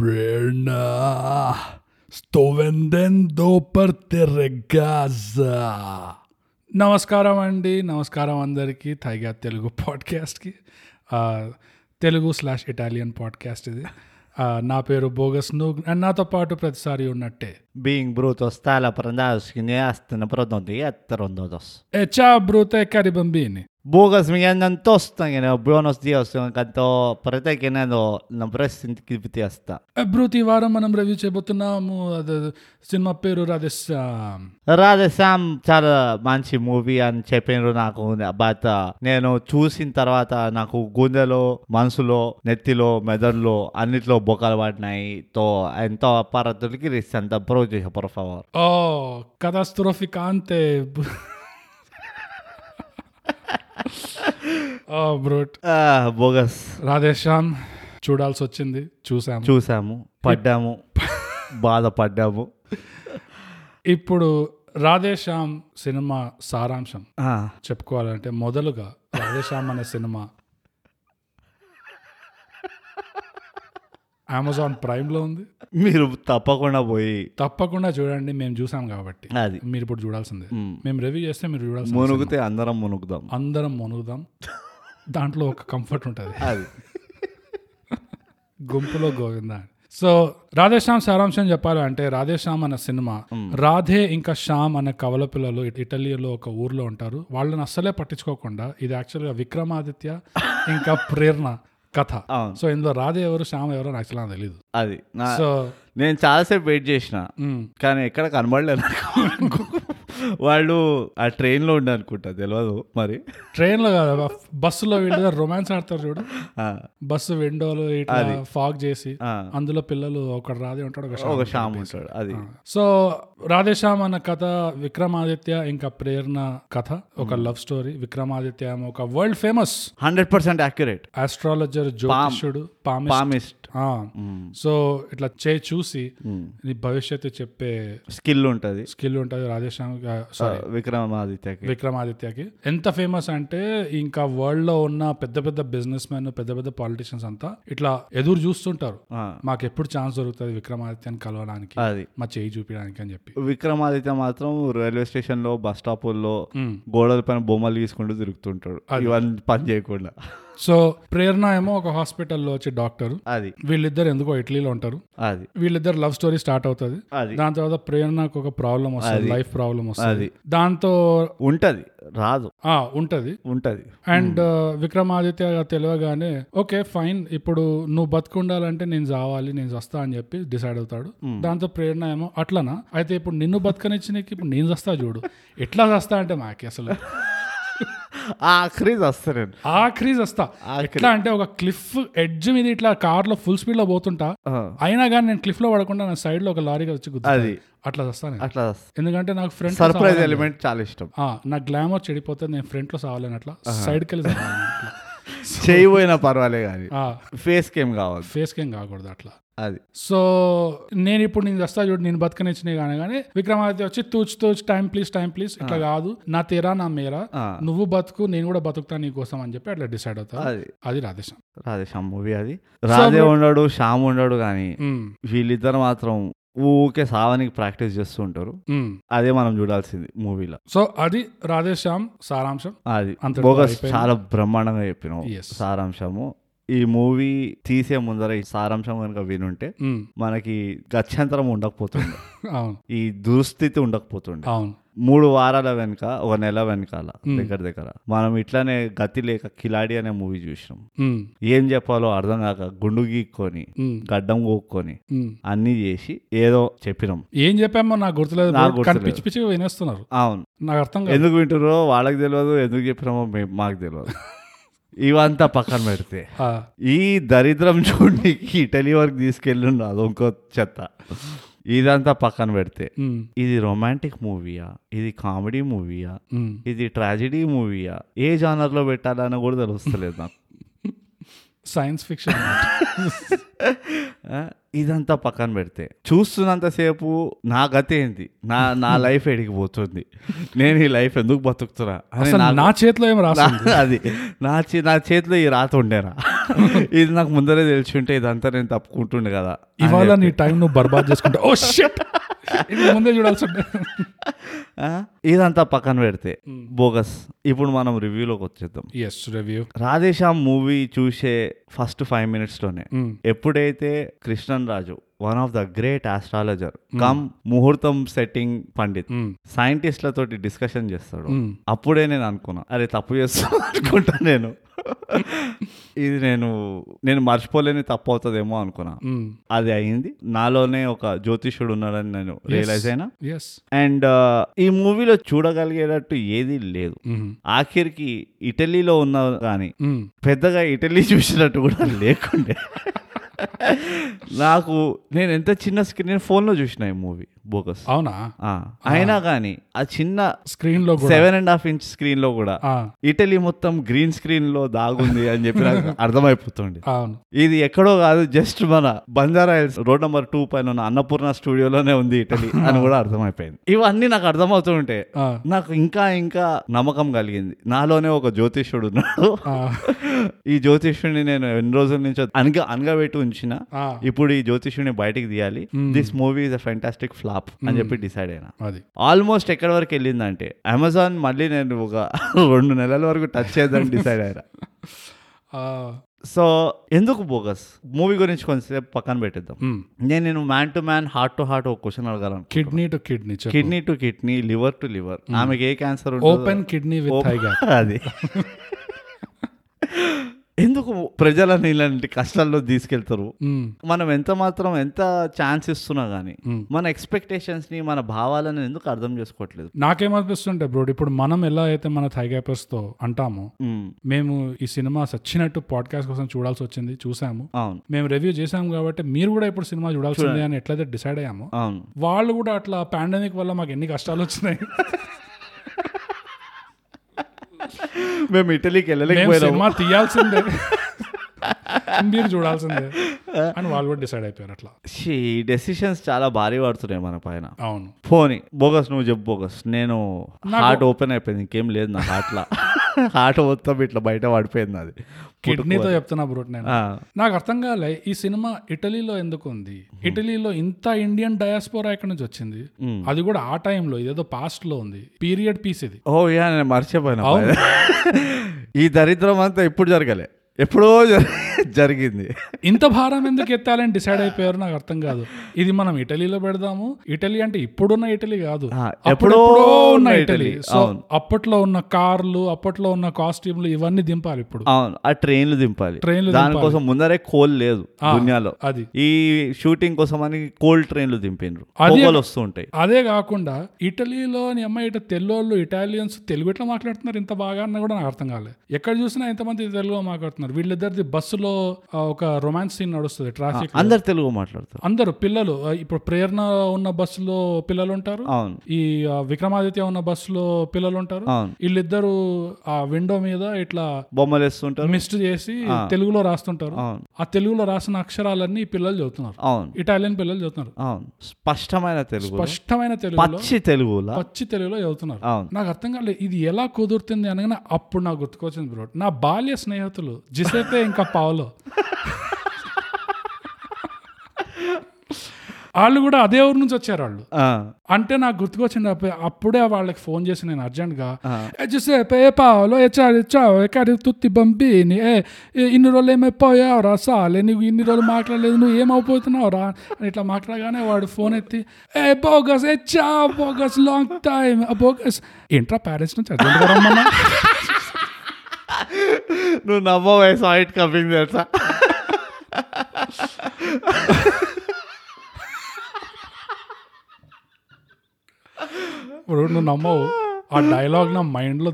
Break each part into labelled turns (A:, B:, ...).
A: Frena, sto vendendo per terra e casa. నమస్కారం అండి. నమస్కారం అందరికీ. థైగా తెలుగు పాడ్కాస్ట్కి తెలుగు స్లాష్ ఇటాలియన్ పాడ్కాస్ట్ ఇది. నా పేరు బోగస్ నూగ్. అండ్ నాతో పాటు ప్రతిసారి ఉన్నట్టే
B: Being bruto sta la prendas cineasta na prodotto e atterondodos.
A: ఏ చా బ్రూతే కరిబంబీని
B: Bugas mi andan tosta che ne buenos dias un canto prete che ne do na present activity asta.
A: బ్రూత్ ఈ వారం మనం రివ్యూ చేయబోతున్నాము అది సినిమా పేరు రాధేశ్యామ్
B: రాధే శామ్ చాలా మంచి movie అని చెప్పిండ్రు నాకు బట్ నేను చూసిన తర్వాత నాకు గుండెలో మనసులో నెత్తిలో మెదడులో అన్నిట్లో బొక్కలు పడినాయి తో ఎంతో అపారతులకి రిస్ అంత చేసా por favor.
A: ఓ కథాస్ట్రోఫికాంతే ఓ బ్రూట్
B: Ah, బోగస్
A: రాధేశ్యామ్ చూడాల్సి వచ్చింది. చూసాము.
B: చూసాము. పడ్డాము. బాధపడ్డాము.
A: ఇప్పుడు రాధేశ్యామ్ సినిమా సారాంశం. చెప్పుకోవాలంటే మొదలుగా రాధేశ్యామ్ అనే సినిమా అమెజాన్ ప్రైమ్లో ఉంది.
B: మీరు తప్పకుండా పోయి
A: తప్పకుండా చూడండి మేము చూసాం కాబట్టి.
B: అది.
A: మీరు ఇప్పుడు చూడాల్సిందే. మేము. రివ్యూ చేస్తే మీరు చూడాల్సింది
B: మునుగుతే అందరం మునుగుదాం.
A: అందరం మునుగుదాం. దాంట్లో ఒక కంఫర్ట్ ఉంటుంది.
B: అది.
A: గుంపులో గోవింద. సో రాధేశ్యామ్ సారాంశం చెప్పాలి అంటే రాధేశ్యామ్ అనే సినిమా రాధే ఇంకా శ్యామ్ అనే కవల పిల్లలు ఇట- ఇటలీలో ఒక ఊర్లో ఉంటారు. వాళ్ళని అస్సలే పట్టించుకోకుండా ఇది యాక్చువల్గా విక్రమాదిత్య ఇంకా ప్రేరణ. కథ. సో ఇందులో రాధే ఎవరు శ్యామ్ ఎవరు నాకు యాక్చువల్గా తెలియదు
B: అది
A: సో
B: నేను చాలాసేపు వెయిట్ చేసిన. కానీ ఎక్కడ కనబడలేదు వాళ్ళు ఆ ట్రైన్లో ఉండి అనుకుంటా తెలియదు మరి.
A: ట్రైన్లో కాదు బస్సులో వీళ్ళు రొమాన్స్ ఆడతారు చూడు. బస్సు విండోలు ఇట్లా ఫాగ్ చేసి అందులో పిల్లలు ఒకడు రాధే ఉంటాడు ఒక శ్యామ్
B: ఒక ఉంటాడు అది.
A: సో రాధేశ్యామ్ అన్న కథ విక్రమాదిత్య ఇంకా ప్రేరణ కథ ఒక లవ్ స్టోరీ. విక్రమాదిత్య ఒక world famous
B: hundred percent accurate
A: astrologer జ్యోతిష్యుడు palmist ఆ. సో ఇట్లా చే చూసి నీ భవిష్యత్తు చెప్పే
B: స్కిల్ ఉంటది.
A: స్కిల్ ఉంటుంది రాధేశ్యామ్
B: విక్రమాదిత్యకి.
A: విక్రమాదిత్యకి. ఎంత ఫేమస్ అంటే ఇంకా వరల్డ్లో ఉన్న పెద్ద పెద్ద బిజినెస్ మెన్ పెద్ద పెద్ద పాలిటిషియన్స్ అంతా ఇట్లా ఎదురు చూస్తుంటారు. మాకు ఎప్పుడు ఛాన్స్ దొరుకుతుంది విక్రమాదిత్యని కలవడానికి
B: అది.
A: మా చేయి చూపించడానికి అని చెప్పి.
B: విక్రమాదిత్య మాత్రం రైల్వే స్టేషన్లో బస్ స్టాపుల్లో. గోడల పైన బొమ్మలు తీసుకుంటూ తిరుగుతుంటాడు. ఇవన్నీ పని చేయకుండా.
A: సో ప్రేరణ ఏమో ఒక హాస్పిటల్లో వచ్చి డాక్టర్.
B: అది.
A: వీళ్ళిద్దరు ఎందుకో ఇటలీలో ఉంటారు.
B: అది.
A: వీళ్ళిద్దరు లవ్ స్టోరీ స్టార్ట్ అవుతుంది. దాని తర్వాత ప్రేరణకు ఒక ప్రాబ్లం వస్తుంది లైఫ్ ప్రాబ్లం వస్తుంది. దాంతో
B: ఉంటది రాదు.
A: ఆ ఉంటది.
B: ఉంటది.
A: అండ్ విక్రమాదిత్య తెలియగానే ఓకే ఫైన్ ఇప్పుడు నువ్వు బతుకుండాలంటే నేను చావాలి నేను వస్తా అని చెప్పి డిసైడ్ అవుతాడు. దాంతో ప్రేరణ ఏమో అట్లనా? అయితే ఇప్పుడు నిన్ను బతకనిచ్చి నీకు ఇప్పుడు నేను వస్తా చూడు. ఎట్లా వస్తా అంటే మాకి అసలు.
B: ఆఖరి వస్తా నేను.
A: ఆఖరి వస్తా ఎట్లా అంటే ఒక క్లిఫ్ ఎడ్జ్ మీద ఇట్లా కార్లో ఫుల్ స్పీడ్లో పోతుంటా.
B: ఆ,
A: అయినా కానీ నేను క్లిఫ్లో పడకుండా నా సైడ్లో ఒక లారీగా వచ్చి.
B: అది.
A: అట్లా వస్తాను.
B: అట్లా
A: ఎందుకంటే నాకు ఫ్రంట్
B: సర్ప్రైజ్ ఎలిమెంట్ చాలా ఇష్టం.
A: నా గ్లామర్ చెడిపోతే నేను ఫ్రంట్లో సావాలని అట్లా సైడ్కి వెళ్ళి.
B: చేయబోయినా పర్వాలే కానీ
A: ఆ,
B: ఫేస్ కేమ్ కావాలి?
A: ఫేస్ కేం కాకూడదు అట్లా.
B: అది.
A: సో నేను ఇప్పుడు నేను వస్తా చూడు నేను బతకనిచ్చినాయి కానీ కానీ విక్రమాదిత్య వచ్చి తూచ్ తూచ్ టైం ప్లీజ్ టైం ప్లీజ్ ఇట్లా కాదు. నా తీరా నా మేరా. నువ్వు బతుకు నేను కూడా బతుకుతా నీ కోసం అని చెప్పి అట్లా డిసైడ్ అవుతా.
B: అది.
A: అది రాధేశం
B: రాధేశ్యామ్ మూవీ అది. రాధే ఉండడు శ్యామ్ ఉండడు కానీ వీళ్ళిద్దరు మాత్రం ఊకే సావానికి ప్రాక్టీస్ చేస్తూ ఉంటారు. అదే మనం చూడాల్సింది మూవీలో
A: సో అది రాధేశ్యామ్ సారాంశం.
B: అది.
A: అయిపోయింది.
B: చాలా బ్రహ్మాండంగా చెప్పినావు.
A: Yes.
B: సారాంశము. ఈ మూవీ తీసే ముందర ఈ సారాంశం కనుక వినుంటే మనకి గత్యంతరం ఉండకపోతుండే. ఈ దుస్థితి ఉండకపోతుండే.
A: అవును.
B: మూడు వారాల వెనుక ఒక నెల వెనకాల దగ్గర దగ్గర మనం ఇట్లానే గతి లేక కిలాడి అనే మూవీ చూసినాం. ఏం చెప్పాలో అర్థం కాక గుండు గీక్కొని గడ్డం కోక్కొని. అన్ని చేసి ఏదో చెప్పినాం.
A: ఏం చెప్పామో నాకు గుర్తులేదు. పిచ్చి పిచ్చిగా వినేస్తున్నారు.
B: అవును.
A: నాకు అర్థం
B: ఎందుకు వింటారో వాళ్ళకి తెలియదు ఎందుకు చెప్పినామో మాకు తెలియదు ఇవంతా పక్కన పెడితే. ఈ దరిద్రం చూడడానికి ఇటలీ వరకు తీసుకెళ్ళిండు అదొక చెత్త. ఇదంతా పక్కన పెడితే. ఇది రొమాంటిక్ మూవీయా? ఇది కామెడీ మూవీయా. ఇది ట్రాజెడీ మూవీయా? ఏ జానర్లో పెట్టాలని కూడా తెలుస్తలేదు నాకు.
A: సైన్స్ ఫిక్షన్
B: ఇదంతా పక్కన పెడితే. చూస్తున్నంతసేపు నా గతి ఏంటి నా నా లైఫ్ ఎడిగిపోతుంది నేను ఈ లైఫ్ ఎందుకు బతుకుతున్నా?
A: నా చేతిలో ఏం రాసి
B: అది నా చే- నా చేతిలో ఈ రాత ఉండేరా ఇది నాకు ముందరే తెలిసి ఉంటే ఇదంతా నేను తప్పుకుంటుండే కదా.
A: ఇవాళ. నీ టైం నువ్వు బర్బాద్ చేసుకుంటా. ఓ షిట్ ముందే చూడాల్సి
B: ఇదంతా పక్కన పెడితే బోగస్. ఇప్పుడు మనం రివ్యూలోకి వచ్చేద్దాం.
A: ఎస్ రివ్యూ
B: రాధేశ్యామ్ మూవీ చూసే ఫస్ట్ ఫైవ్ మినిట్స్లోనే ఎప్పుడైతే Krishnan Raju one of the great astrologer come ముహూర్తం సెట్టింగ్ పండిత్ సైంటిస్ట్లతోటి డిస్కషన్ చేస్తాడు. అప్పుడే నేను అనుకున్నా అరే తప్పు చేస్తాను అనుకుంటా నేను. ఇది నేను నేను మర్చిపోలేని తప్పు అవుతుందేమో అనుకున్నా. అది అయింది. నాలోనే ఒక జ్యోతిషుడు ఉన్నాడని నేను రియలైజ్ అయినా. అండ్ ఈ మూవీలో చూడగలిగేటట్టు ఏది లేదు. ఆఖరికి ఇటలీలో ఉన్న కానీ పెద్దగా ఇటలీ చూసినట్టు కూడా లేకుండే. నాకు నేను ఎంత చిన్న స్క్రీన్ ఫోన్లో చూసిన ఈ మూవీ బోకస్
A: అవునా?
B: అయినా కానీ ఆ చిన్న
A: స్క్రీన్లో
B: సెవెన్ అండ్ హాఫ్ ఇంచ్ స్క్రీన్లో కూడా. ఇటలీ మొత్తం గ్రీన్ స్క్రీన్లో దాగుంది అని చెప్పి నాకు అర్థమైపోతుంది. ఇది ఎక్కడో కాదు జస్ట్ మన Banjara hills road number two పైన ఉన్న అన్నపూర్ణ స్టూడియోలోనే ఉంది ఇటలీ అని కూడా అర్థమైపోయింది. ఇవన్నీ నాకు అర్థమవుతుంటే నాకు ఇంకా ఇంకా నమ్మకం కలిగింది. నాలోనే ఒక జ్యోతిష్యుడు ఉన్నాడు. ఈ జ్యోతిష్యుడిని నేను ఎన్ని రోజుల నుంచి అనగ అనగబెట్టి ఉంచిన ఇప్పుడు ఈ జ్యోతిష్యుడిని బయటికి తీయాలి. This movie is a fantastic flop అని చెప్పి డిసైడ్ అయినా. ఆల్మోస్ట్ ఎక్కడి వరకు వెళ్ళిందంటే అమెజాన్ మళ్ళీ నేను ఒక రెండు నెలల వరకు టచ్ చేద్దాం డిసైడ్ అయినా. సో ఎందుకు బోగస్ మూవీ గురించి కొంచెంసేపు పక్కన పెట్టేద్దాం. నేను నేను man to man heart to heart ఒక question అడగాలను
A: kidney to kidney
B: kidney to kidney liver to liver ఆమెకి ఏ క్యాన్సర్
A: ఓపెన్ కిడ్నీ
B: అది. ఎందుకు ప్రజలని ఇలాంటి కష్టాల్లో తీసుకెళ్తారు? మనం ఎంత మాత్రం ఎంత ఛాన్స్ ఇస్తున్నా గానీ. మన ఎక్స్పెక్టేషన్స్ని మన భావాలను ఎందుకు అర్థం చేసుకోవట్లేదు?
A: నాకేమనిపిస్తుంటే బ్రో ఇప్పుడు మనం ఎలా అయితే మన థై గ్యాపర్స్తో అంటామో మేము. ఈ సినిమా సచ్చినట్టు పాడ్కాస్ట్ కోసం చూడాల్సి వచ్చింది చూసాము.
B: అవును.
A: మేము రివ్యూ చేసాము కాబట్టి మీరు కూడా ఇప్పుడు సినిమా చూడాల్సిందే అని ఎట్లయితే డిసైడ్ అయ్యామో
B: అవును.
A: వాళ్ళు కూడా అట్లా పాండమిక్ వల్ల మాకు ఎన్ని కష్టాలు వచ్చినాయి?
B: మేము ఇటలీకి
A: మేము
B: వెళ్ళలేకపోయినాము
A: సినిమా తీయాల్సిందే. మీరు చూడాల్సిందే. అని వాళ్ళు కూడా డిసైడ్ అయిపోయారు అట్లా.
B: ఈ డెసిషన్స్ చాలా భారీ పడుతున్నాయి మన పైన.
A: అవును.
B: పోనీ బోగస్ నువ్వు చెప్పు బోగస్. నేను హార్ట్ ఓపెన్ అయిపోయింది ఇంకేం లేదు నా హార్ట్లో హార్ట్ మొత్తం ఇట్లా బయట పడిపోయింది అది.
A: కిడ్నీతో చెప్తున్నా బ్రూట్ నేను. నాకు అర్థం కాలే ఈ సినిమా ఇటలీలో ఎందుకు ఉంది ఇటలీలో ఇంత ఇండియన్ డయాస్పోరా ఎక్కడి నుంచి వచ్చింది. అది కూడా ఆ టైంలో ఇదేదో పాస్ట్లో ఉంది. పీరియడ్ పీస్ ఇది.
B: ఓ యా నేను మర్చిపోయినా. ఈ దరిద్రం అంతా ఎప్పుడు జరగలే. ఎప్పుడో జరి- జరిగింది.
A: ఇంత భారం ఎందుకు ఎత్తాలని డిసైడ్ అయిపోయారు నాకు అర్థం కాదు. ఇది మనం ఇటలీలో పెడదాము. ఇటలీ అంటే ఇప్పుడున్న ఇటలీ కాదు.
B: ఎప్పుడో
A: ఉన్న ఇటలీ. సో. అప్పట్లో ఉన్న కార్లు అప్పట్లో ఉన్న కాస్ట్యూమ్లు ఇవన్నీ దింపాలి ఇప్పుడు.
B: అవును ఆ ట్రైన్లు దింపాలి.
A: ట్రైన్లు
B: దానికోసం ముందరే కోల్ లేదు దునియాలో.
A: అది.
B: ఈ షూటింగ్ కోసం అని కోల్డ్ ట్రైన్లు దింపిండ్రు
A: అది-
B: పొగలు వస్తూ ఉంటాయి.
A: అదే కాకుండా ఇటలీలో అమ్మాయి ఇట తెల్లోళ్ళు ఇటాలియన్స్ తెలుగు ఎట్లా మాట్లాడుతున్నారు ఇంత బాగా అన్న కూడా నాకు అర్థం కాలేదు ఎక్కడ చూసినా ఎంతమంది తెలుగులో మాట్లాడుతున్నారు. వీళ్ళిద్దరిది బస్సులో ఒక రొమాన్స్ సీన్ నడుస్తుంది ట్రాఫిక్
B: అందరు తెలుగు మాట్లాడతారు.
A: అందరూ పిల్లలు. ఇప్పుడు ప్రేరణ ఉన్న బస్సులో పిల్లలు ఉంటారు ఈ విక్రమాదిత్య ఉన్న బస్సులో పిల్లలు ఉంటారు వీళ్ళిద్దరు ఆ విండో మీద ఇట్లా
B: బొమ్మలు వేస్తుంటారు.
A: మిస్ట్ చేసి తెలుగులో రాస్తుంటారు. ఆ తెలుగులో రాసిన అక్షరాలన్నీ పిల్లలు చదువుతున్నారు. ఇటాలియన్ పిల్లలు చదువుతున్నారు.
B: స్పష్టమైన తెలుగు
A: స్పష్టమైన తెలుగులో
B: పచ్చి తెలుగులా?
A: పచ్చి తెలుగులో చదువుతున్నారు. నాకు అర్థం కాలేదు ఇది ఎలా కుదురుతుంది అనగానే అప్పుడు నాకు గుర్తుకొచ్చింది బ్రో. నా బాల్య స్నేహితులు జిసేపే ఇంకా పావులో వాళ్ళు కూడా అదే ఊరు నుంచి వచ్చారు వాళ్ళు. అంటే నాకు గుర్తుకొచ్చింది అప్పుడు- వాళ్ళకి ఫోన్ చేసి నేను అర్జెంట్గా
B: ఆ.
A: "Eh, Giuseppe, e Paolo, e ciao, e ciao, e cari tutti i bambini, e, e ఇన్ని రోజులు ఏమైపోయావురా సాలే నువ్వు ఇన్ని రోజులు మాట్లాడలేదు నువ్వు ఏమైపోతున్నావురా అని ఇట్లా మాట్లాడగానే వాడు ఫోన్ ఎత్తి ఏ బోగస్ ఏ చా బోగస్ లాంగ్ టైమ్ బోగస్. ఏంట్రా ప్యారెంట్స్ నుంచి అర్జెంట్గా రమ్మన్నా?
B: నువ్వు నవ్వ వయసు హైట్ కమింగ్ తెలుసా?
A: ఇప్పుడు నువ్వు నమ్మవు. ఆ డైలాగ్ నా మైండ్లో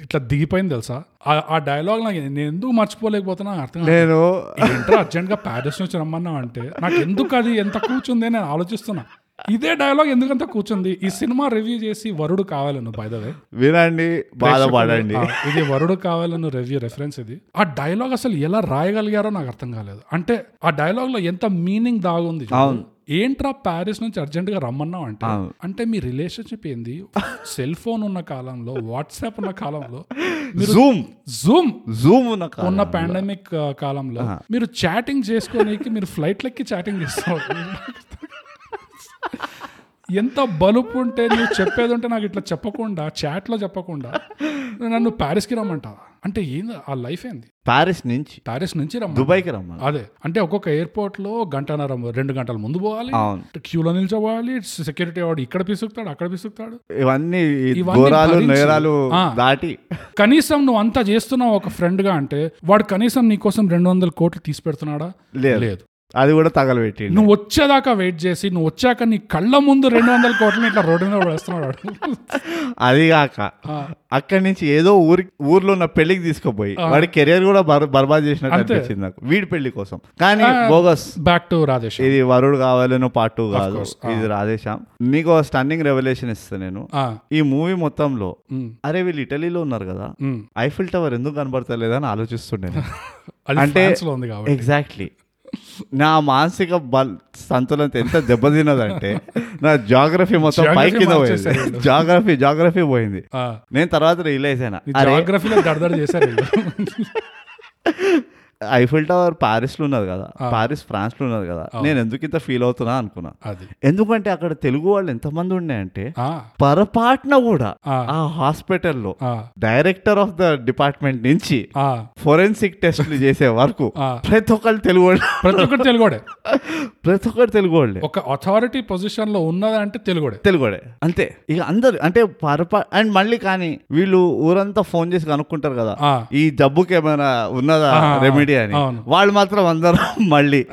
A: ఇట్లా దిగిపోయింది తెలుసా? ఆ- డైలాగ్ నాకు నేను ఎందుకు మర్చిపోలేకపోతున్నా అర్థం.
B: నేను
A: ఏంట్రా అర్జెంట్గా ప్యారిస్ నుంచి రమ్మన్నావు అంటే నాకు ఎందుకు అది ఎంత కూర్చుంది నేను ఆలోచిస్తున్నా. ఇదే డైలాగ్ ఎందుకంత కూర్చుంది? ఈ సినిమా రివ్యూ చేసి వరుడు కావాలను బై ద వే
B: వినండి బాధపడండి.
A: ఇది వరుడు కావాలను రివ్యూ రెఫరెన్స్ ఇది. ఆ డైలాగ్ అసలు ఎలా రాయగలిగారో నాకు అర్థం కాలేదు. అంటే ఆ డైలాగ్లో ఎంత మీనింగ్ దాగుంది. ఏంట్రా ప్యారిస్ నుంచి అర్జెంట్గా రమ్మన్నావు అంటే. అంటే మీ రిలేషన్షిప్ ఏంది? సెల్ ఫోన్ ఉన్న కాలంలో వాట్సాప్ ఉన్న కాలంలో
B: జూమ్
A: జూమ్
B: జూమ్. ఉన్న
A: పాండమిక్ కాలంలో మీరు చాటింగ్ చేసుకోనికి మీరు ఫ్లైట్ లెక్కి చాటింగ్ చేస్తారు ఎంత బలుపు ఉంటే నువ్వు చెప్పేది ఉంటే నాకు ఇట్లా చెప్పకుండా chat లో చెప్పకుండా నన్ను ప్యారిస్కి రమ్మంటావా? అంటే ఏంది? ఆ లైఫ్ ఏంది?
B: ప్యారిస్ నుంచి.
A: ప్యారిస్ నుంచి రమ్మ
B: దుబాయ్కి రమ్మని
A: అదే. అంటే ఒక్కొక్క ఎయిర్పోర్ట్లో గంటన్నర రెండు గంటల ముందు పోవాలి. క్యూలో నిల్చోవాలి. సెక్యూరిటీ వాడు ఇక్కడ పిసుకుతాడు అక్కడ పిసుకుతాడు.
B: ఇవన్నీ నేరాలు. దాటి.
A: కనీసం నువ్వు అంతా చేస్తున్నావు ఒక ఫ్రెండ్గా అంటే వాడు కనీసం నీకోసం రెండు వందల కోట్లు తీసి పెడుతున్నాడా?
B: లేదు. అది కూడా తగలబెట్టి
A: నువ్వు వచ్చేదాకా వెయిట్ చేసి నువ్వు వచ్చాక నీ కళ్ళ ముందు రెండు వందల కోట్లని ఇట్లా రోడ్డు మీద వేస్తున్నాడు వాడు.
B: అది కాక అక్కడి నుంచి ఏదో ఊరి ఊర్లో ఉన్న పెళ్ళికి తీసుకుపోయి వాడి కెరియర్ కూడా బర్- బర్బాద్ చేసినట్టు. అనిపించింది నాకు. వీడి పెళ్ళి కోసం. కానీ బోగస్
A: బ్యాక్ టు రాధేష్
B: ఇది వరుడు కావాలను పార్ట్ టూ కాదు. ఇది రాధేశ్యాం నీకు స్టన్నింగ్ రెవల్యూషన్ ఇస్తా నేను. ఈ మూవీ మొత్తంలో అరే వీళ్ళు ఇటలీలో ఉన్నారు కదా. ఐఫిల్ టవర్ ఎందుకు కనబడతలేదని ఆలోచిస్తుండే అంటే- ఎగ్జాక్ట్లీ నా మానసిక బల్ సంతులన ఎంత దెబ్బతిన్నదంటే నా జాగ్రఫీ మొత్తం పైకి కింద పోయింది. జాగ్రఫీ జాగ్రఫీ పోయింది నేను తర్వాత రిలీజ్ అయినా
A: జాగ్రఫీలో దడదడ చేశారు.
B: ఐఫిల్ టవర్ పారిస్లో ఉన్నది కదా. పారిస్ ఫ్రాన్స్లో ఉన్నది కదా. నేను ఎందుకు ఇంత ఫీల్ అవుతున్నా అనుకున్నా. ఎందుకంటే అక్కడ తెలుగు వాళ్ళు ఎంతమంది ఉన్నాయంటే పొరపాటున కూడా
A: ఆ.
B: హాస్పిటల్లో డైరెక్టర్ ఆఫ్ ద డిపార్ట్మెంట్ నుంచి ఫోరెన్సిక్ టెస్ట్లు చేసే వరకు. ప్రతి ఒక్కరు తెలుగు
A: ప్రతి ఒక్కటి తెలుగుడే
B: ప్రతి ఒక్కరు తెలుగు వాళ్ళే.
A: ఒక అథారిటీ పొజిషన్లో ఉన్నదంటే తెలుగుడే
B: తెలుగుడే అంతే. ఇక అందరు అంటే పొరపా అండ్ మళ్ళీ కానీ వీళ్ళు ఊరంతా ఫోన్ చేసి కనుక్కుంటారు కదా. ఈ జబ్బుకి ఏమైనా ఉన్నదా
A: ఆ,
B: రెమెడీ అని. వాళ్ళు మాత్రం అందరూ మళ్ళీ.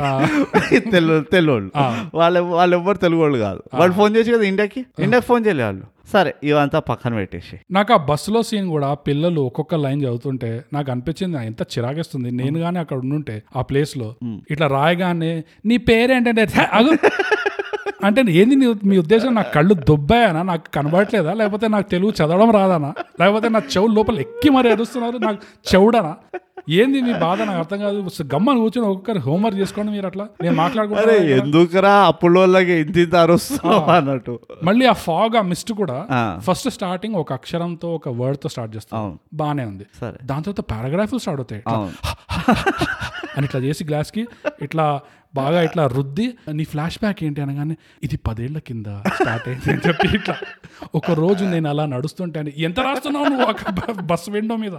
B: తెలు తెలుగు
A: ఆ.
B: వాళ్ళు వాళ్ళు ఎవ్వరు తెలుగు వాళ్ళు కాదు. వాళ్ళు ఫోన్ చేసి కదా ఇండియాకి? ఇండియాకి ఫోన్ చేయలే వాళ్ళు. సరే ఇవంతా పక్కన పెట్టేసి.
A: నాకు ఆ బస్సులో సీన్ కూడా పిల్లలు ఒక్కొక్క లైన్ చదువుతుంటే నాకు అనిపించింది ఎంత చిరాగేస్తుంది నేను కానీ అక్కడ ఉండుంటే ఆ ప్లేస్లో ఇట్లా రాయగానే నీ పేరేంటంటే? "ఛే, అగు. అంటే ఏంది నీ మీ ఉద్దేశం? నాకు కళ్ళు దొబ్బాయనా? నాకు కనబడట్లేదా? లేకపోతే నాకు తెలుగు చదవడం రాదానా? లేకపోతే నా చెవులు లోపల ఎక్కి మరి ఎరుస్తున్నారు నాకు చెవుడనా? ఏంది మీ బాధ? నాకు అర్థం కాదు. గమ్మని కూర్చొని ఒక్కొక్కరు హోంవర్క్ చేసుకోండి మీరు అట్లా. నేను మాట్లాడుకుంటా
B: ఎందుకురా అప్పులోళ్ళకి ఇంత అన్నట్టు?
A: మళ్ళీ ఆ ఫాగ్ ఆ మిస్ట్ కూడా. ఫస్ట్ స్టార్టింగ్ ఒక అక్షరంతో ఒక వర్డ్తో స్టార్ట్ చేస్తాం బానే ఉంది. దాని తర్వాత పారాగ్రాఫ్లు స్టార్ట్ అవుతాయి. అని ఇట్లా చేసి గ్లాస్కి ఇట్లా బాగా ఇట్లా రుద్ది నీ ఫ్లాష్ బ్యాక్ ఏంటి అనగానే ఇది పదేళ్ళ కింద స్టార్ట్ అయింది అని చెప్పి ఇట్లా ఒక రోజు నేను అలా నడుస్తుంటే అని ఎంత రాస్తున్నావు నువ్వు ఒక బస్ విండో మీద?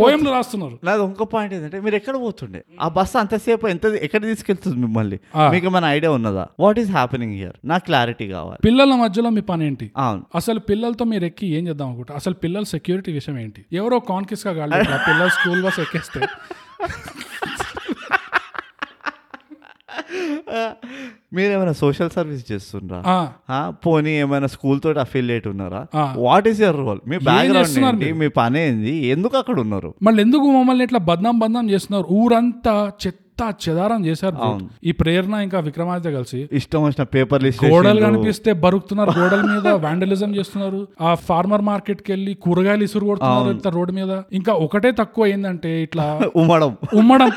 A: పోయంలు రాస్తున్నారు.
B: నాది ఇంకో పాయింట్ ఏంటంటే మీరు ఎక్కడ పోతుండే? ఆ బస్సు అంతసేపు ఎంత ఎక్కడ తీసుకెళ్తుంది మిమ్మల్ని. మీకు ఏమైనా ఐడియా ఉన్నదా? వాట్ ఈస్ హ్యాపెనింగ్ హియర్ నాకు క్లారిటీ కావాలి.
A: పిల్లల మధ్యలో మీ పని ఏంటి? అసలు పిల్లలతో మీరు ఎక్కి ఏం చేద్దాం అనుకుంటా అసలు పిల్లల సెక్యూరిటీ విషయం ఏంటి? ఎవరో కాన్కిస్గా ఇట్లా పిల్లలు స్కూల్ బస్ ఎక్కేస్తే.
B: మీరు ఏమైనా సోషల్ సర్వీస్ చేస్తుండ్రా? పోనీ ఏమైనా స్కూల్ తోటి అఫిలియేట్ ఉన్నారా. వాట్ ఈస్ యర్ రోల్ మీ బ్యాక్గ్రౌండ్ ఏంటి? మీ పని ఏంది ఎందుకు అక్కడ ఉన్నారు?
A: మళ్ళీ ఎందుకు మమ్మల్ని ఇట్లా బద్నాం బద్నాం చేస్తున్నారు? ఊరంతా చెత్త చెదారం చేశారు. ఈ ప్రేరణ ఇంకా విక్రమాదిత్య కలిసి.
B: ఇష్టం వచ్చిన పేపర్
A: గోడలు కనిపిస్తే బరుకుతున్నారు గోడల మీద వాండలిజం చేస్తున్నారు. ఆ ఫార్మర్ మార్కెట్కి వెళ్ళి కూరగాయలు ఇసురు కొడుతున్నారు ఇట్లా రోడ్డు మీద. ఇంకా ఒకటే తక్కువ ఏంటంటే ఇట్లా
B: ఉమ్మడం.
A: ఉమ్మడం.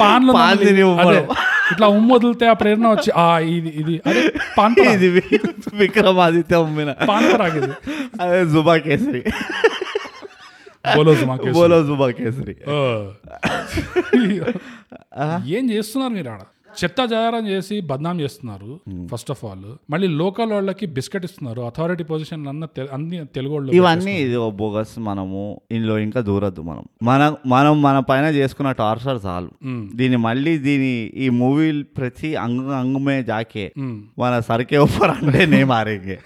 A: పాన్లు ఇట్లా ఉమ్మ వదిలితే ఆ ప్రేరణ వచ్చి ఆ ఇది ఇది. అదే పాన్.
B: ఇది విక్రమాదిత్య ఉమ్మిన.
A: పాన్ పరాగ్ ఇది.
B: అదే జుబా కేసరి.
A: బోలో జుమా.
B: బోలో కేసరి
A: ఆ. ఏం చేస్తున్నారు మీరు ఆడ చెత్త జారం చేసి బద్నాం చేస్తున్నారు ఫస్ట్ ఆఫ్ ఆల్ మళ్ళీ లోకల్ వాళ్ళకి బిస్కెట్ ఇస్తున్నారు అథారిటీ పొజిషన్ అన్న అన్ని తెలుగు వాళ్ళు
B: ఇవన్నీ ఇది బోగస్ మనము ఇందులో ఇంకా దూరద్దు మనం. మన మనం మన పైన చేసుకున్న టార్చర్ చాలు.
A: మ్మ్.
B: దీన్ని మళ్ళీ దీని ఈ మూవీ ప్రతి అంగ అంగమే జాకే.
A: మ్మ్.
B: మన సరికే ఓఫర్ అంటే నే మారేగే.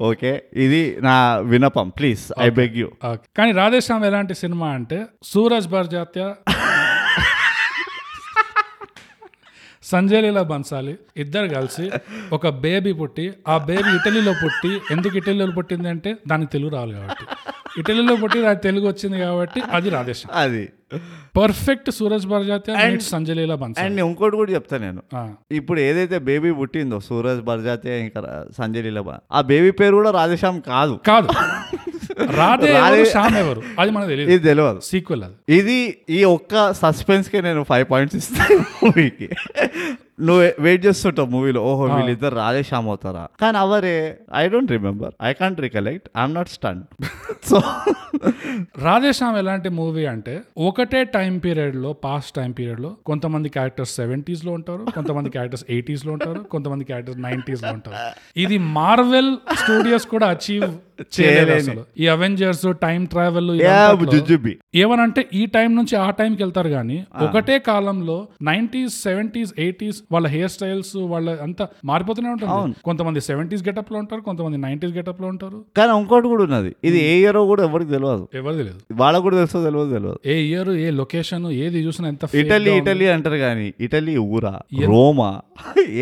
B: ఓకే ఇది నా వినపం. Please I beg
A: you. కానీ రాధేశ్యామ్ ఎలాంటి సినిమా అంటే సూరజ్ బర్జాత్య సంజయ్ లీలా బన్సాలి ఇద్దరు కలిసి ఒక బేబీ పుట్టి ఆ బేబీ ఇటలీలో పుట్టి ఎందుకు ఇటలీలో పుట్టింది అంటే దానికి తెలుగు రావాలి కాబట్టి. ఇటలీలో పుట్టి అది తెలుగు వచ్చింది కాబట్టి అది రాధేశ్యామ్.
B: అది.
A: Perfect Sooraj Barjatya next Sanjay Leela Bhansali.
B: And ఇంకోటి కూడా చెప్తా నేను. ఇప్పుడు ఏదైతే బేబీ పుట్టిందో సూరజ్ బర్జాతే ఇంకా సంజయ్ లీలాబా ఆ బేబీ పేరు కూడా రాధేశ్యామ్ కాదు.
A: కాదు. రాధే ఎవరు
B: రాధే-
A: శ్యామ్ ఎవరు? అది మనకు తెలియదు
B: ఇది తెలియదు
A: సీక్వెల్ అది.
B: ఇది ఈ ఒక్క సస్పెన్స్కి నేను ఫైవ్ పాయింట్స్ ఇస్తాను మూవీకి నువ్వు వెయిట్ చేస్తుంటావు మూవీలో ఓహో వీళ్ళిద్దరు రాధేశ్యామ్ అవుతారా? కానీ అవరే I don't remember I can't recollect I'm not stun so
A: Radhe Shyam ఎలాంటి మూవీ అంటే ఒకటే టైం పీరియడ్లో పాస్ట్ టైం పీరియడ్లో కొంతమంది క్యారెక్టర్స్ సెవెంటీస్లో ఉంటారు కొంతమంది క్యారెక్టర్స్ ఎయిటీస్లో ఉంటారు కొంతమంది క్యారెక్టర్స్ నైన్టీస్లో ఉంటారు. ఇది మార్వెల్ స్టూడియోస్ కూడా అచీవ్ చేయలేదు ఈ అవెంజర్స్ టైం ట్రావెల్ ఏమనంటే ఈ టైం నుంచి ఆ టైంకి వెళ్తారు కానీ ఒకటే కాలంలో నైన్టీస్ సెవెంటీస్ ఎయిటీస్ వాళ్ళ హెయిర్ స్టైల్స్ వాళ్ళ అంతా మారిపోతూనే ఉంటుంది. కొంతమంది సెవెంటీస్ గెటప్లో ఉంటారు కొంతమంది నైన్టీస్ గెటప్లో ఉంటారు.
B: కానీ ఇంకోటి కూడా ఉన్నది. ఇది ఏ ఇయర్ కూడా ఎవరికి తెలియదు
A: ఎవరు తెలియదు
B: వాళ్ళకు కూడా తెలుసో తెలియదు తెలియదు
A: ఏ ఇయర్ ఏ లొకేషన్ ఏది చూసినా ఎంత
B: ఇటలీ. ఇటలీ అంటారు కానీ ఇటలీ ఊరా రోమా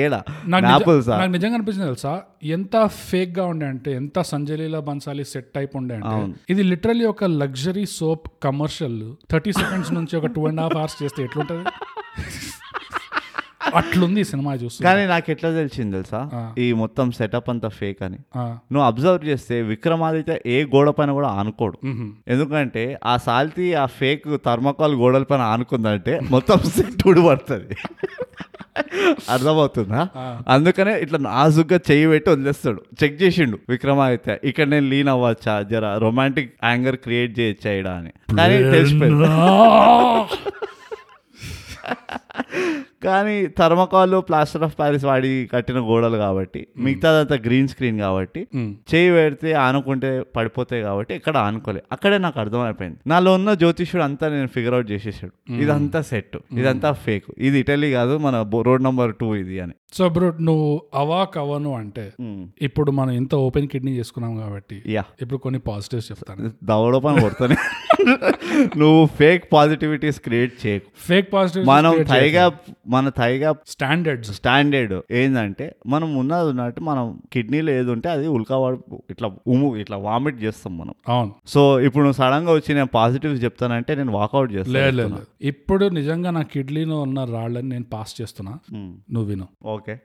B: ఏడా
A: నాకు నిజంగా అనిపించింది తెలుసా? ఎంత ఫేక్గా ఉండే అంటే ఎంత సంజయ్ లీలా బన్సాలి సెట్ టైప్ ఉండే అంటే ఇది లిటరలీ ఒక luxury soap commercial thirty seconds నుంచి ఒక టూ అండ్ హాఫ్ అవర్స్ చేస్తే ఎట్లుంటది? అట్లుంది సినిమా చూస్తే.
B: కానీ నాకు ఎట్లా తెలిసింది తెలుసా? ఈ మొత్తం సెటప్ అంతా ఫేక్ అని. నువ్వు అబ్జర్వ్ చేస్తే విక్రమాదిత్య ఏ గోడ పైన కూడా ఆనుకోడు. ఎందుకంటే ఆ సాల్తీ ఆ ఫేక్ థర్మకాల్ గోడల పైన ఆనుకుందంటే మొత్తం సెట్ పడుతుంది అర్థమవుతుందా? అందుకనే ఇట్లా నాజుగ్గా చెయ్యి పెట్టి వదిలేస్తాడు. చెక్ చేసిండు విక్రమాదిత్య ఇక్కడ నేను లీన్ అవ్వచ్చా? జర రొమాంటిక్ యాంగర్ క్రియేట్ చేయొచ్చా అని. కానీ తెలిసిపోయింది. కానీ థర్మకాల్ ప్లాస్టర్ ఆఫ్ ప్యారిస్ వాడి కట్టిన గోడలు కాబట్టి మిగతాదంతా గ్రీన్ స్క్రీన్ కాబట్టి. చేయి పెడితే ఆనుకుంటే పడిపోతాయి కాబట్టి ఇక్కడ ఆనుకోలే. అక్కడే నాకు అర్థమైపోయింది. నాలో ఉన్న జ్యోతిష్యుడు అంతా నేను ఫిగర్ అవుట్ చేసేసాడు. ఇదంతా సెట్ ఇదంతా ఫేక్ ఇది ఇటలీ కాదు మన రోడ్ నంబర్ టూ ఇది అని.
A: సో బ్రో నువ్వు అవాక్ అవ్వను అంటే ఇప్పుడు మనం ఇంత ఓపెన్ కిడ్నీ చేసుకున్నాం కాబట్టి
B: యా.
A: ఇప్పుడు కొన్ని పాజిటివ్స్ చెప్తాను.
B: దవడ పని కొడతానే. నువ్వు ఫేక్ పాజిటివిటీస్ క్రియేట్ చేయకు.
A: ఫేక్ పాజిటివ్
B: మనం థైగా మన థైగా
A: స్టాండర్డ్స్.
B: స్టాండర్డ్ ఏంటంటే మనం ఉన్నది ఉన్నట్టు మనం కిడ్నీలో ఏది ఉంటే అది ఉల్కావాడు ఇట్లా ఉము ఇట్లా వామిట్ చేస్తాం మనం.
A: అవును.
B: సో ఇప్పుడు నువ్వు సడన్గా వచ్చి నేను పాజిటివ్స్ చెప్తానంటే నేను వాకౌట్ చేస్తాను
A: లేదు లేదు. ఇప్పుడు నిజంగా నా కిడ్నీలో ఉన్న రాళ్ళని నేను పాస్ చేస్తున్నా. నువ్వు విను.
B: ఓకే.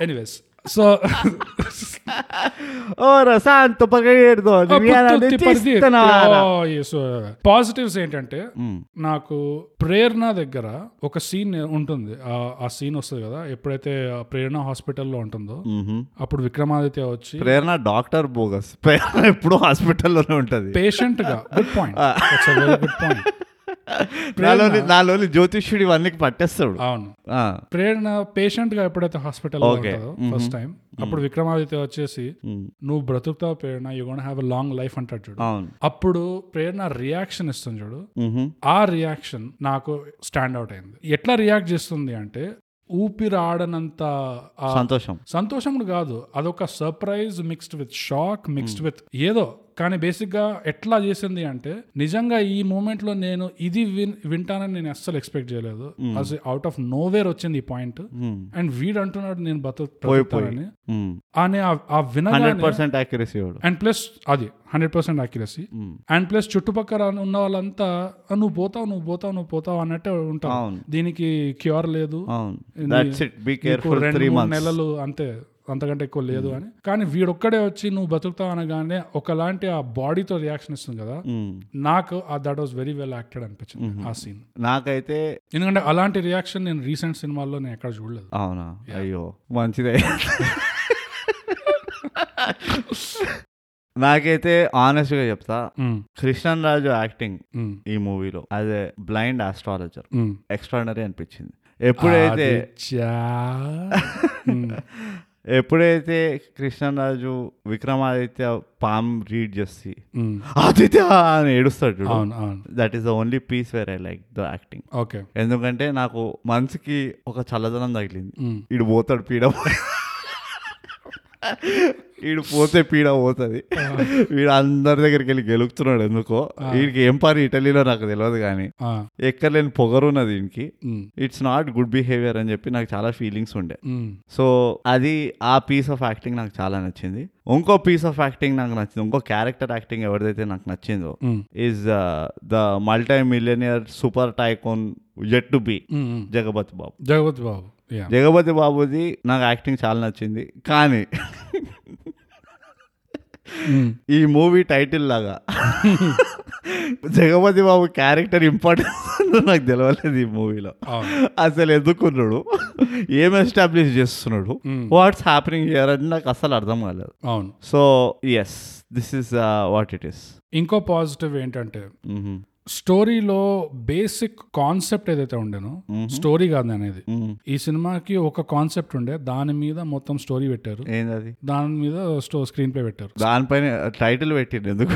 A: ఎనీవేస్ సో
B: ఓ రసాంత పగేడుదో
A: పాజిటివ్స్ ఏంటంటే నాకు ప్రేరణ దగ్గర ఒక సీన్ ఉంటుంది. ఆ- సీన్ వస్తుంది కదా ఎప్పుడైతే ప్రేరణ హాస్పిటల్లో ఉంటుందో అప్పుడు విక్రమాదిత్య వచ్చి
B: ప్రేరణ డాక్టర్ బోగస్. ప్రేరణ ఎప్పుడు హాస్పిటల్లోనే ఉంటది.
A: పేషెంట్గా. Good point very good point
B: నాలోని నాలోని జ్యోతిష్యుడు ఇవన్నీ పట్టేస్తాడు.
A: అవును. ప్రేరణ పేషెంట్గా ఎప్పుడైతే హాస్పిటల్ ఫస్ట్ టైం అప్పుడు విక్రమాదిత్య వచ్చేసి. నువ్వు బ్రతుకుతావు Prerna you gonna have a long life అంటాడు చూడు. అప్పుడు ప్రేరణ రియాక్షన్ ఇస్తుంది చూడు. ఆ రియాక్షన్ నాకు స్టాండ్ అవుట్ అయింది. ఎట్లా రియాక్ట్ చేస్తుంది అంటే ఊపిరి ఆడనంత ఆ
B: సంతోషం.
A: సంతోషం కాదు అదొక surprise mixed with shock mixed with ఏదో కానీ బేసిక్గా ఎట్లా చేసింది అంటే నిజంగా ఈ మూమెంట్లో నేను ఇది విన్ వింటానని నేను అస్సలు ఎక్స్పెక్ట్ చేయలేదు. అస్ అవుట్ ఆఫ్ నోవేర్ వచ్చింది ఈ పాయింట్. అండ్ వీడు అంటున్నాడు నేను బతు
B: పోయి
A: బ్రతుకుతానని
B: మ్.
A: అని ఆ-
B: యాక్యురసీ వాడు.
A: అండ్ ప్లస్ అది hundred percent accuracy
B: hmm.
A: And plus చుట్టుపక్కల ఉన్న వాళ్ళంతా "ఆ, నువ్వు పోతావు నువ్వు పోతావు నువ్వు పోతావు అన్నట్టే ఉంటారు.
B: అవును.
A: దీనికి క్యూర్ లేదు. నెలలు అంతే. అంతకంటే ఎక్కువ లేదు అని. కానీ వీడొక్కడే వచ్చి నువ్వు బతుకుతావు అనగానే ఒకలాంటి ఆ బాడీతో రియాక్షన్ ఇస్తుంది కదా నాకు that was very well acted అనిపించింది ఆ సీన్.
B: నాకైతే
A: ఎందుకంటే అలాంటి రియాక్షన్ నేను రీసెంట్ సినిమాల్లో నేను ఎక్కడ చూడలేదు.
B: అవునా? అయ్యో మంచిదే. నాకైతే ఆనెస్ట్గా చెప్తా. కృష్ణన్ రాజు యాక్టింగ్. ఈ మూవీలో ఎ బ్లైండ్ ఆస్ట్రాలజర్. ఎక్స్ట్రాడనరీ అనిపించింది. ఎప్పుడైతే. ఎప్పుడైతే కృష్ణన్ రాజు విక్రమాదిత్య పామ్ రీడ్ చేసి. ఆదిత్య అని ఏడుస్తాడు చూడు. That is the only piece where I like the acting
A: okay
B: ఎందుకంటే నాకు మనసుకి ఒక చల్లదనం తగిలింది. ఇడు పోతాడు పీడ. వీడు పోతే పీడ పోతుంది. వీడు అందరి దగ్గరికి వెళ్ళి గెలుపుతున్నాడు ఎందుకో. వీడికి ఏం పని ఇటలీలో నాకు తెలియదు కానీ
A: ఆ,
B: ఎక్కర్లేని పొగరు ఉన్నది దీనికి ఇట్స్ నాట్ గుడ్ బిహేవియర్ అని చెప్పి నాకు చాలా ఫీలింగ్స్ ఉండే. సో అది ఆ పీస్ ఆఫ్ యాక్టింగ్ నాకు చాలా నచ్చింది. ఇంకో పీస్ ఆఫ్ యాక్టింగ్ నాకు నచ్చింది ఇంకో క్యారెక్టర్ యాక్టింగ్ ఎవరిదైతే నాకు నచ్చిందో is the multi millionaire super tycoon
A: jet to
B: be. Jagapathi
A: Babu Jagapathi Babu
B: Jagapathi బాబుది నాకు యాక్టింగ్ చాలా నచ్చింది. కానీ
A: ఉమ్,
B: ఈ మూవీ టైటిల్ లాగా జగపతి బాబు క్యారెక్టర్ ఇంపార్టెన్స్ నాకు తెలియలేదు ఈ మూవీలో. అసలు ఎందుకున్నాడు ఏం ఎస్టాబ్లిష్ చేస్తున్నాడు
A: ఉమ్,
B: వాట్స్ హ్యాపెనింగ్ హియర్ అని నాకు అసలు అర్థం కాలేదు.
A: అవును.
B: So yes this is what it is
A: ఇంకో పాజిటివ్ ఏంటంటే స్టోరీలో బేసిక్ కాన్సెప్ట్ ఏదైతే ఉండేనో స్టోరీ కాదు అనేది ఈ సినిమాకి ఒక కాన్సెప్ట్ ఉండే దాని మీద మొత్తం స్టోరీ పెట్టారు. దాని మీద స్క్రీన్ ప్లే పెట్టారు.
B: దానిపైన టైటిల్ పెట్టిండు. ఎందుకు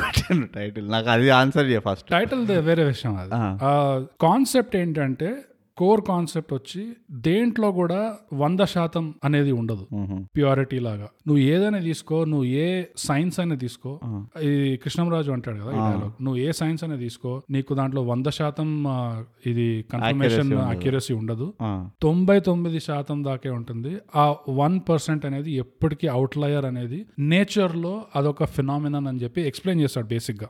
B: టైటిల్? నాకు అది ఆన్సర్ చేయ ఫస్ట్.
A: టైటిల్ వేరే విషయం అది. కాన్సెప్ట్ ఏంటంటే కోర్ కాన్సెప్ట్ వచ్చి దేంట్లో కూడా వంద శాతం అనేది ఉండదు. ప్యూరిటీ లాగా. నువ్వు ఏదైనా తీసుకో నువ్వు ఏ సైన్స్ అయినా తీసుకో. ఇది కృష్ణంరాజు అంటాడు కదా ఈ dialogue. నువ్వు ఏ సైన్స్ అయినా తీసుకో నీకు దాంట్లో వంద శాతం ఇది కన్ఫర్మేషన్ అక్యురసీ ఉండదు. తొంభై తొమ్మిది శాతం దాకే ఉంటుంది. ఆ వన్ పర్సెంట్ అనేది ఎప్పటికీ అవుట్లయర్ అనేది నేచర్లో అదొక ఫినామినన్ అని చెప్పి ఎక్స్ప్లెయిన్ చేస్తాడు బేసిక్గా.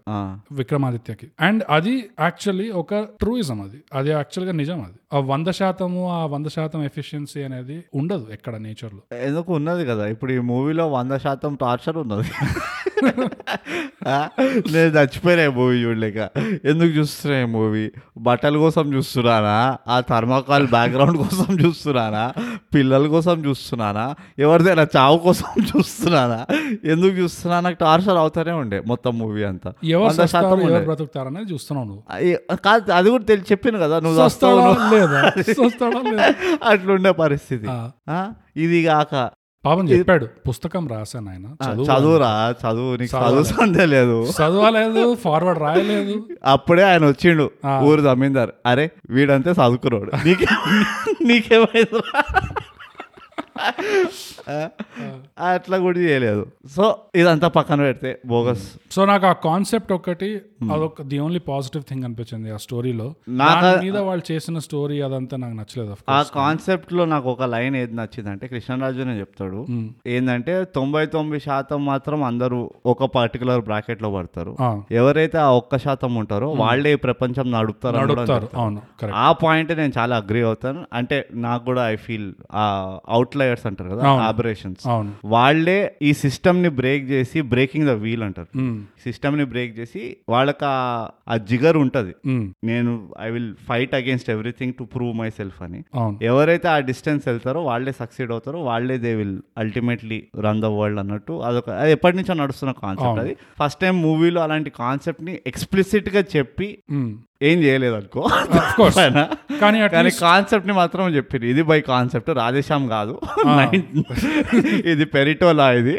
A: విక్రమాదిత్యకి. అండ్ అది యాక్చువల్లీ ఒక ట్రూయిజం అది. అది యాక్చువల్గా నిజం అది. ఆ వంద శాతము ఆ వంద శాతం ఎఫిషియన్సీ అనేది ఉండదు ఎక్కడ నేచర్లో.
B: ఎందుకు ఉన్నది కదా? ఇప్పుడు ఈ మూవీలో వంద శాతం టార్చర్ ఉన్నది. నేను చచ్చిపోయినా మూవీ చూడలేక. ఎందుకు చూస్తున్నా మూవీ? బట్టల కోసం చూస్తున్నానా? ఆ థర్మాకాల్ బ్యాక్గ్రౌండ్ కోసం చూస్తున్నానా? పిల్లల కోసం చూస్తున్నానా? ఎవరిదైనా చావు కోసం చూస్తున్నానా? ఎందుకు చూస్తున్నా నాకు టార్చర్ అవుతానే ఉండే మొత్తం మూవీ అంతా.
A: ఎవరు
B: వంద శాతం
A: సస్తారు ఎవరు
B: ఉండేది.
A: బ్రతుకుతారు అనేది చూస్తున్నావు
B: కాదు అది కూడా తెలిసి చెప్పాను కదా నువ్వు వస్తావు అట్లుండే పరిస్థితి. ఇది కాక
A: పాపం చెప్పాడు పుస్తకం రాశాను ఆయన
B: చదువురా చదువు నీకు చదువు సందే లేదు.
A: చదవలేదు ఫార్వర్డ్ రాయలేదు.
B: అప్పుడే ఆయన వచ్చిండు. ఊరు జమీందార్. అరే వీడంతే చదువుకున్నాడు. నీకే నీకేమైంది అట్లా కూడా చేయలేదు. సో ఇదంతా పక్కన పెడితే బోగస్.
A: సో నాకు ఆ కాన్సెప్ట్ ఒకటి అదొక ది ఓన్లీ పాజిటివ్ థింగ్ అనిపించింది ఆ స్టోరీలో. మీద వాళ్ళు చేసిన స్టోరీ అదంతా నాకు నచ్చలేదు
B: ఆ. కాన్సెప్ట్లో నాకు ఒక లైన్ ఏది నచ్చిందంటే కృష్ణరాజునే చెప్తాడు.
A: మ్.
B: ఏంటంటే తొంభై తొమ్మిది శాతం మాత్రం అందరూ ఒక పర్టికులర్ బ్రాకెట్లో పడతారు ఎవరైతే ఆ ఒక్క శాతం ఉంటారో వాళ్ళే ఈ ప్రపంచం నడుపుతారు. ఆ పాయింట్ నేను చాలా అగ్రి అవుతాను. అంటే నాకు కూడా ఐ ఫీల్ ఆ అవుట్లయర్స్ అంటారు కదా. ఆపరేషన్స్ వాళ్ళే ఈ సిస్టమ్ని బ్రేక్ చేసి బ్రేకింగ్ ద వీల్ అంటారు. సిస్టమ్ని బ్రేక్ చేసి వాళ్ళకి ఆ- జిగర్ ఉంటది. నేను I will fight against everything to prove myself అని ఎవరైతే ఆ డిస్టెన్స్ వెళ్తారో వాళ్ళే సక్సీడ్ అవుతారో వాళ్ళే they will ultimately run the world అన్నట్టు అదొక అది ఎప్పటి నుంచో నడుస్తున్న కాన్సెప్ట్. అది. ఫస్ట్ టైం మూవీలో అలాంటి కాన్సెప్ట్ని ఎక్స్ప్లిసిట్గా చెప్పి. ఏం చేయలేదు అనుకో.
A: కానీ
B: కానీ
A: least-
B: కాన్సెప్ట్ని మాత్రం చెప్పింది ఇది బై కాన్సెప్ట్ రాధేశ్యామ్ కాదు. ఇది పెరిటోలా ఇది.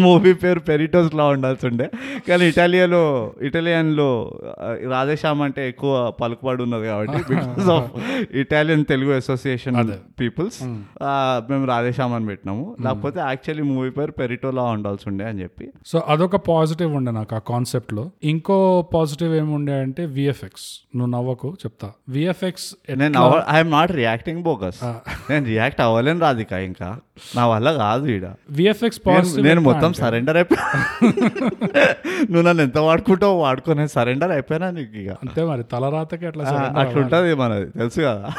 B: మూవీ పేరు పెరిటోస్ లా ఉండాల్సి ఉండే కానీ ఇటాలియాలో ఇటాలియన్లో ఆ, రాధేశ్యామ్ అంటే ఎక్కువ పలుకుబడి ఉన్నది కాబట్టి because of Italian Telugu
A: association.
B: Peoples మేము రాధేశ్యామ్ అని పెట్టినాము. లేకపోతే యాక్చువల్లీ మూవీ పేరు పెరిటోలా ఉండాల్సి ఉండే అని చెప్పి.
A: సో అదొక పాజిటివ్ ఉండే నాకు ఆ కాన్సెప్ట్లో. ఇంకో పాజిటివ్ ఏముండే అంటే విఎఫ్ఎక్స్ నువ్వు నవ్వకు చెప్తా. విఎఫ్ఎక్స్
B: నేను ఐఎమ్ నాట్ రియాక్టింగ్ బోగస్ నేను రియాక్ట్ అవ్వలేను రాధిక ఇంకా. నా వల్ల కాదు ఈడ.
A: విఎఫ్ఎక్స్
B: నేను-
A: పాజిటివ్
B: నేను మొత్తం సరెండర్ అయిపోయా. నువ్వు నన్ను ఎంత వాడుకుంటావు వాడుకో నేను సరెండర్ అయిపోయినా నీకు ఇక?
A: అంతే మరి తలరాతకి అట్లా surrender
B: అట్లుంటది మనది తెలుసు కదా.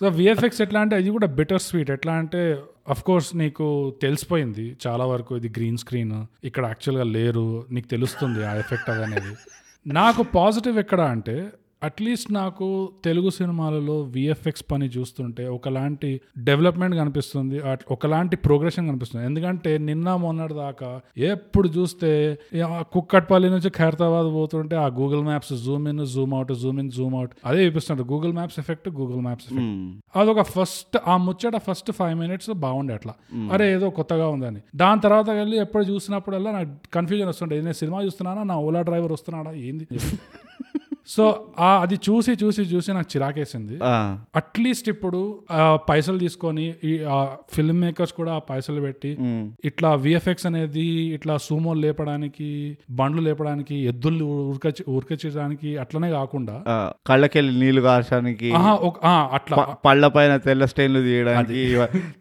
A: సో విఎఫ్ఎక్స్ ఎట్లా అంటే ఇది కూడా బిటర్ స్వీట్ ఎట్లా అంటే అఫ్ కోర్స్ నీకు తెలిసిపోయింది చాలా వరకు ఇది గ్రీన్ స్క్రీన్ ఇక్కడ యాక్చువల్గా లేరు నీకు తెలుస్తుంది ఆ ఎఫెక్ట్ అది అనేది. నాకు పాజిటివ్ ఎక్కడ అంటే అట్లీస్ట్ నాకు తెలుగు సినిమాలలో విఎఫ్ఎక్స్ పని చూస్తుంటే ఒకలాంటి డెవలప్మెంట్ కనిపిస్తుంది అట్- ఒకలాంటి ప్రోగ్రెషన్ కనిపిస్తుంది. ఎందుకంటే నిన్న మొన్నటి దాకా ఎప్పుడు చూస్తే కుక్కట్పల్లి నుంచి ఖైరతాబాద్ పోతుంటే ఆ Google maps zoom in zoom out zoom in zoom out అదే చూపిస్తుంటారు. Google maps effect Google maps
B: effect.
A: అదొక ఫస్ట్ ఆ ముచ్చట ఫస్ట్ ఫైవ్ మినిట్స్ బాగుండే అట్లా. అరే ఏదో కొత్తగా ఉందని. దాని తర్వాత వెళ్ళి ఎప్పుడు చూసినప్పుడల్లా నాకు కన్ఫ్యూజన్ వస్తుండే. నేను సినిమా చూస్తున్నానా? నా ఓలా డ్రైవర్ వస్తున్నాడా? ఏంది? సో ఆ అది చూసి చూసి చూసి నాకు చిరాకేసింది. అట్లీస్ట్ ఇప్పుడు పైసలు తీసుకొని ఈ ఫిల్మ్ మేకర్స్ కూడా ఆ పైసలు పెట్టి ఇట్లా విఎఫ్ఎక్స్ అనేది ఇట్లా సూమోలు లేపడానికి బండ్లు లేపడానికి ఎద్దుల్ని ఉరక ఉరకచడానికి అట్లనే కాకుండా
B: కళ్ళకెళ్ళి
A: నీళ్ళు ఆ, అట్లా.
B: పళ్ళ పైన తెల్ల స్టైన్లు తీయడానికి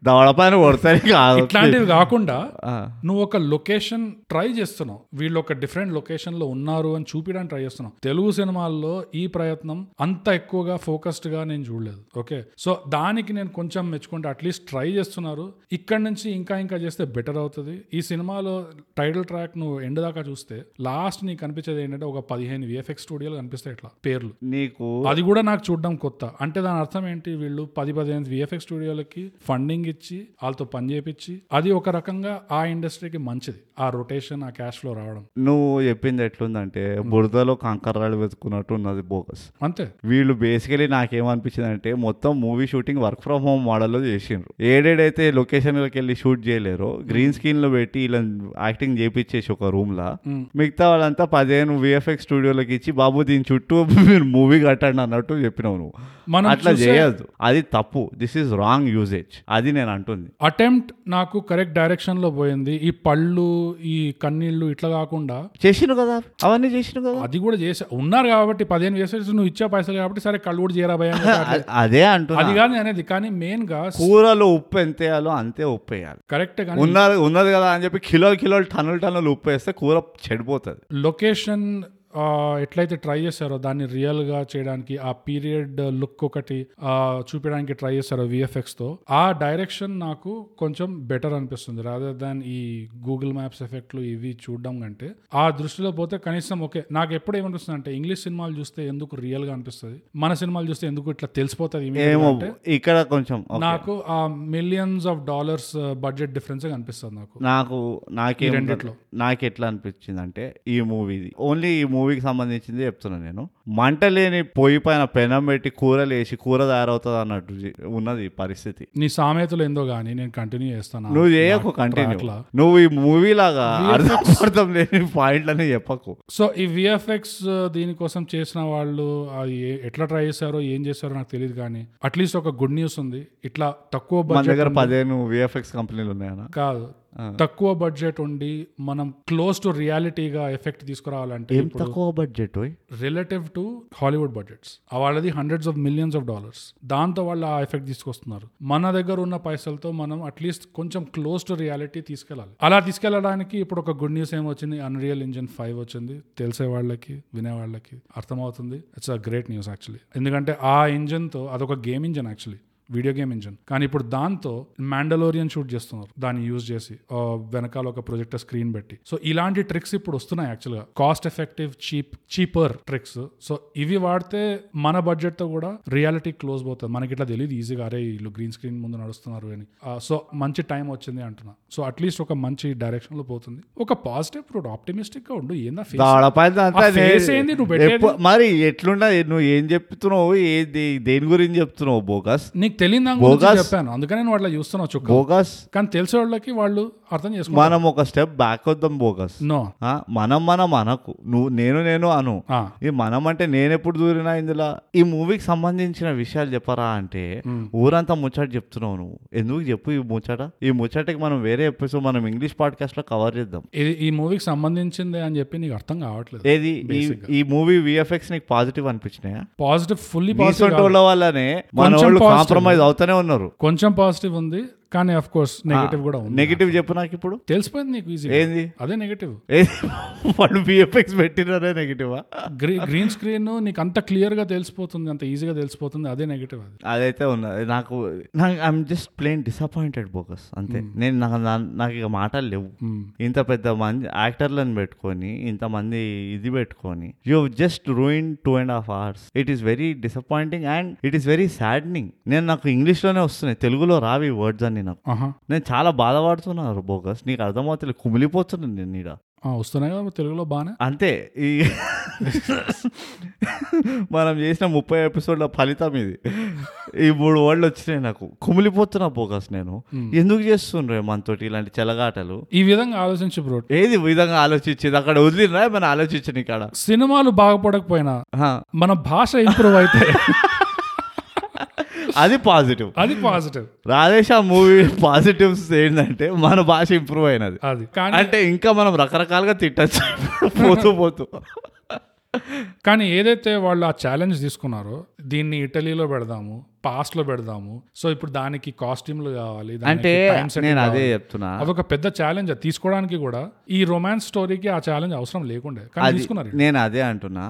B: దవడ పైన
A: ఇట్లాంటివి కాకుండా నువ్వు ఒక లొకేషన్ ట్రై చేస్తున్నావు. వీళ్ళు ఒక డిఫరెంట్ లొకేషన్లో ఉన్నారు అని చూపించడానికి ట్రై చేస్తున్నావు. తెలుగు సినిమాల్లో ఈ ప్రయత్నం అంత ఎక్కువగా ఫోకస్డ్గా నేను చూడలేదు. ఓకే? సో దానికి నేను కొంచెం మెచ్చుకుంటే. అట్లీస్ట్ ట్రై చేస్తున్నారు. ఇక్కడ నుంచి ఇంకా ఇంకా చేస్తే బెటర్ అవుతుంది. ఈ సినిమాలో టైటిల్ ట్రాక్ నువ్వు ఎండ్ దాకా చూస్తే లాస్ట్ నీకు కనిపించేది ఏంటంటే ఒక పదిహేను విఎఫ్ఎక్స్ స్టూడియోలు కనిపిస్తాయి ఇట్లా పేర్లు.
B: నీకు
A: అది కూడా నాకు చూడడం కొత్త. అంటే దాని అర్థం ఏంటి? వీళ్ళు పది పదిహేను విఎఫ్ఎక్స్ స్టూడియోలకి ఫండింగ్ ఇచ్చి వాళ్ళతో పని చేపించి అది ఒక రకంగా ఆ ఇండస్ట్రీకి మంచిది. ఆ రొటేషన్ ఆ క్యాష్ ఫ్లో రావడం.
B: నువ్వు చెప్పింది ఎట్లుందంటే బురదలో కంకర్రాలు వెతుకున్నట్టు ఉన్నది బోగస్.
A: అంతే.
B: వీళ్ళు బేసికలీ నాకేమనిపించింది అంటే మొత్తం movie shooting work from home మోడల్లో చేసిండ్రు. ఏడేడైతే లొకేషన్లోకి వెళ్ళి షూట్ చేయలేరో గ్రీన్ స్క్రీన్లో పెట్టి ఇలా యాక్టింగ్ చేపించేసి ఒక రూమ్ లా. మిగతా వాళ్ళంతా పదిహేను విఎఫ్ఎక్స్ స్టూడియోలోకి ఇచ్చి బాబు దీని చుట్టూ మీరు మూవీ కట్టండి అన్నట్టు చెప్పినావు నువ్వు.
A: మనం
B: అట్లా చేయొద్దు. అది తప్పు. దిస్ ఈజ్ రాంగ్ యూజేజ్ అది నేను అంటుంది.
A: అటెంప్ట్ నాకు కరెక్ట్ డైరెక్షన్లో పోయింది. ఈ పళ్ళు ఈ కన్నీళ్ళు ఇట్లా కాకుండా
B: చేసిను కదా? అవన్నీ చేసిను కదా?
A: అది కూడా చేసా. ఉన్నారు కాబట్టి పదిహేను వేసేసి నువ్వు ఇచ్చే పైసలు కాబట్టి సరే కళ్ళు కూడా చేయరా భయ
B: అ- అదే అంటున్నా.
A: అది కాదు నేను అనేది కానీ మెయిన్గా
B: కూరలో ఉప్పు ఎంత వేయాలో అంతే ఉప్పు వేయాలి.
A: కరెక్ట్ కానీ
B: ఉన్నది ఉన్నది కదా అని చెప్పి కిలోలు కిలోలు టన్నులు టన్నులు ఉప్పు వేస్తే కూర చెడిపోతుంది.
A: లొకేషన్ ఎట్లయితే ట్రై చేశారో దాన్ని రియల్గా చేయడానికి ఆ పీరియడ్ లుక్ ఒకటి చూపించడానికి ట్రై చేశారో విఎఫ్ఎక్స్తో ఆ డైరెక్షన్ నాకు కొంచెం బెటర్ అనిపిస్తుంది రాదర్ దాన్ ఈ గూగుల్ మ్యాప్స్ ఎఫెక్ట్లు ఇవి చూడడం కంటే ఆ దృష్టిలో పోతే కనీసం ఓకే నాకు ఎప్పుడు ఏమనిపిస్తుంది అంటే ఇంగ్లీష్ సినిమాలు చూస్తే ఎందుకు రియల్గా అనిపిస్తుంది మన సినిమాలు చూస్తే ఎందుకు ఇట్లా తెలిసిపోతుంది
B: ఇక్కడ కొంచెం.
A: నాకు ఆ millions of dollars budget difference కనిపిస్తుంది నాకు
B: నాకు నాకేం
A: రెండిట్లో.
B: నాకు ఎట్లా అనిపించింది అంటే ఈ మూవీది ఓన్లీ ఈ మూవీకి సంబంధించింది చెప్తున్నాను నేను. మంట లేని పొయ్యి పైన పెనం పెట్టి కూరలు వేసి కూర తయారవుతుంది అన్నట్టు ఉన్నది పరిస్థితి.
A: నీ సామెతలు ఏందో గానీ నేను కంటిన్యూ చేస్తాను?
B: నువ్వు చేయకు కంటిన్యూ నువ్వు ఈ మూవీ లాగా అర్థం అర్థం లేని పాయింట్లని చెప్పకు.
A: సో ఈ విఎఫ్ఎక్స్ దీనికోసం చేసిన వాళ్ళు ఎట్లా ట్రై చేశారో ఏం చేశారో నాకు తెలియదు కానీ అట్లీస్ట్ ఒక గుడ్ న్యూస్ ఉంది. ఇట్లా తక్కువ
B: మన దగ్గర పదిహేను విఎఫ్ఎక్స్ కంపెనీలు ఉన్నాయన్నా
A: కాదు. తక్కువ బడ్జెట్ ఉండి మనం క్లోజ్ టు రియాలిటీగా ఎఫెక్ట్ తీసుకురావాలంటే
B: తక్కువ budget
A: relative to Hollywood budgets వాళ్ళది hundreds of millions of dollars దాంతో వాళ్ళు ఆ ఎఫెక్ట్ తీసుకొస్తున్నారు. మన దగ్గర ఉన్న పైసలతో మనం అట్లీస్ట్ కొంచెం క్లోజ్ టు రియాలిటీ తీసుకెళ్ళాలి. అలా తీసుకెళ్ళడానికి ఇప్పుడు ఒక గుడ్ న్యూస్ ఏమొచ్చింది? అన్రియల్ ఇంజిన్ ఫైవ్ వచ్చింది. తెలిసే వాళ్ళకి వినే వాళ్ళకి అర్థమవుతుంది. It's a great news actually ఎందుకంటే ఆ ఇంజిన్తో అదొక game engine actually video game engine. కానీ ఇప్పుడు దాంతో మ్యాండలోరియన్ షూట్ చేస్తున్నారు. దాన్ని యూజ్ చేసి వెనకాల ఒక ప్రొజెక్టర్ స్క్రీన్ పెట్టి. సో ఇలాంటి ట్రిక్స్ ఇప్పుడు వస్తున్నాయి యాక్చువల్గా cost effective cheap cheaper tricks so ఇవి వాడితే మన బడ్జెట్తో కూడా రియాలిటీ క్లోజ్ పోతుంది. మనకి ఇట్లా తెలియదు ఈజీగా అరే వీళ్ళు గ్రీన్ స్క్రీన్ ముందు నడుస్తున్నారు అని. సో మంచి టైం వచ్చింది అంటున్నా. సో అట్లీస్ట్ ఒక మంచి డైరెక్షన్లో పోతుంది. ఒక పాజిటివ్ ఇప్పుడు ఆప్టిమిస్టిక్గా ఉండు. ఏందా నువ్వు
B: మరి ఎట్లున్నది నువ్వు ఏం చెప్తున్నావు? దేని గురించి చెప్తున్నావు బోగస్
A: నీకు తెలియని దాని గురించి. చెప్పాను. అందుకనే నువ్వు అట్లా చూస్తున్నావు చుక్క.
B: బోగస్
A: కానీ తెలిసే వాళ్ళకి వాళ్ళు అర్థం చేసుకుంటారు
B: మనం ఒక స్టెప్ బ్యాక్ వద్దాం బోగస్.
A: నో
B: మనం మనం అనకు. నువ్వు నేను నేను అను. ఈ మనం అంటే నేను ఎప్పుడు దూరినా ఇందులో? ఈ మూవీకి సంబంధించిన విషయాలు చెప్పరా అంటే ఊరంతా ముచ్చట చెప్తున్నావు నువ్వు. ఎందుకు చెప్పు ఈ ముచ్చట? ఈ ముచ్చటకి మనం వేరే ఎపిసోడ్ మనం ఇంగ్లీష్ పాడ్కాస్ట్లో కవర్ చేద్దాం.
A: ఇది ఈ మూవీకి సంబంధించిందే అని చెప్పి నీకు అర్థం కావట్లేదు.
B: ఏది? ఈ- మూవీ విఎఫ్ఎక్స్ నీకు పాజిటివ్ అనిపించినాయా?
A: పాజిటివ్ ఫుల్లీ పాజిటివ్
B: వల్లనే మన వాళ్ళు. కాంప్రమైజ్ అవుతూనే ఉన్నారు.
A: కొంచెం పాజిటివ్ ఉంది. కానీ అఫ్ కోర్స్ నెగటివ్ కూడా ఉంది
B: నెగిటివ్ చెప్పు నాకు ఇప్పుడు.
A: తెలిసిపోయింది నీకు ఈజీ
B: ఏంది?
A: అదే నెగటివ్?
B: వాళ్ళు విఎఫ్ఎక్స్ పెట్టినారే నెగిటివా
A: గ్రీన్ స్క్రీన్ నీకు అంత క్లియర్గా తెలిసిపోతుంది అంత ఈజీగా తెలిసిపోతుంది అదే నెగటివ్ అది.
B: అదైతే ఉన్నది నాకు నాకు I'm just plain disappointed bogus అంతే. నేను నాకు నాకు ఇక మాటలు లేవు.
A: Hmm.
B: ఇంత పెద్ద మంది యాక్టర్లను పెట్టుకొని ఇంతమంది ఇది పెట్టుకొని you just ruin two and half hours it is very disappointing and it is very saddening నేను నాకు ఇంగ్లీష్లోనే వస్తున్నాయి. తెలుగులో రావి వర్డ్స్ అన్ని. నాకు నేను చాలా బాధపడుతున్నాను బోకస్ నీకు అర్థమవుతుంది కుమిలిపోతున్నాను నేను
A: ఆ, వస్తున్నాయి కదా తెలుగులో బాగానే.
B: అంతే ఈ మనం చేసిన ముప్పై ఎపిసోడ్ల ఫలితం ఇది. ఈ మూడు వర్డ్లు వచ్చినాయి నాకు. కుమిలిపోతున్నా బోగస్ నేను. ఎందుకు చేస్తుండ్రే మనతోటి ఇలాంటి చెలగాటలు?
A: ఈ విధంగా ఆలోచించు బ్రో.
B: ఏది విధంగా ఆలోచించింది? అక్కడ వదిలిరా మనం ఆలోచించని ఇక్కడ
A: సినిమాలు బాగుపడకపోయినా మన భాష ఇంప్రూవ్ అయితే
B: అది పాజిటివ్
A: అది పాజిటివ్
B: రాధేశ మూవీ పాజిటివ్స్ ఏంటంటే మన భాష ఇంప్రూవ్ అయినది.
A: అది. కానీ
B: అంటే ఇంకా మనం రకరకాలుగా తిట్టచ్చు. పోతూ పోతూ.
A: కానీ ఏదైతే వాళ్ళు ఆ ఛాలెంజ్ తీసుకున్నారో దీన్ని ఇటలీలో పెడదాము పాస్ట్లో పెడదాము. సో ఇప్పుడు దానికి కాస్ట్యూమ్లు కావాలి
B: అంటే నేను అదే. చెప్తున్నా.
A: అదొక పెద్ద ఛాలెంజ్ తీసుకోవడానికి కూడా ఈ రొమాన్స్ స్టోరీకి ఆ ఛాలెంజ్ అవసరం లేకుండే. కానీ తీసుకున్నారు
B: నేను అదే అంటున్నా.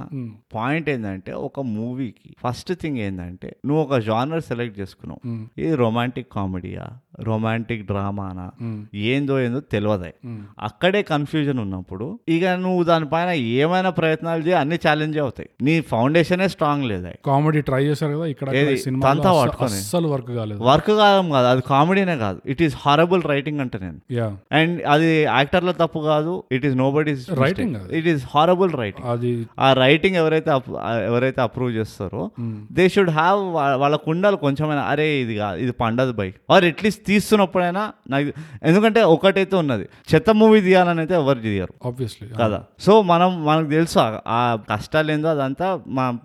B: పాయింట్ ఏంటంటే ఒక మూవీకి ఫస్ట్ థింగ్ ఏంటంటే నువ్వు ఒక జానర్ సెలెక్ట్ చేసుకున్నావు. ఇది రొమాంటిక్ కామెడీయా రొమాంటిక్ డ్రామానా ఏందో ఏందో తెలియదు
A: ఉమ్.
B: అక్కడే కన్ఫ్యూజన్ ఉన్నప్పుడు ఇక నువ్వు దానిపైన ఏమైనా ప్రయత్నాలు చేయి అన్ని ఛాలెంజ్ అవుతాయి. నీ ఫౌండేషనే స్ట్రాంగ్ లేదా
A: కామెడీ ట్రై చేశారు కదా ఇక్కడ? సినిమా. అస్సలు వర్క్ కాలేదు.
B: వర్క్ కాదు కాదు అది కామెడీనే కాదు. ఇట్ ఈస్ హారబుల్ రైటింగ్ అంటే నేను. అండ్ అది యాక్టర్ల తప్పు కాదు ఇట్ ఈస్ నో బడీస్
A: అది.
B: ఇట్ ఈస్ హారబుల్ రైటింగ్
A: అది
B: ఆ రైటింగ్ ఎవరైతే ఎవరైతే అప్రూవ్ చేస్తారో దే షుడ్ హ్యావ్ వాళ్ళకు ఉండాలి కొంచెమైనా అరే ఇది కాదు ఇది పండదు బై. ఆర్ అట్లీస్ట్ తీస్తున్నప్పుడైనా నాకు ఎందుకంటే ఒకటైతే ఉన్నది. చెత్త మూవీ తీయాలని అయితే ఎవరు తీయరు.
A: ఆబ్వియస్లీ
B: కదా. సో మనం మనకు తెలుసు ఆ- కష్టాలు ఏందో అదంతా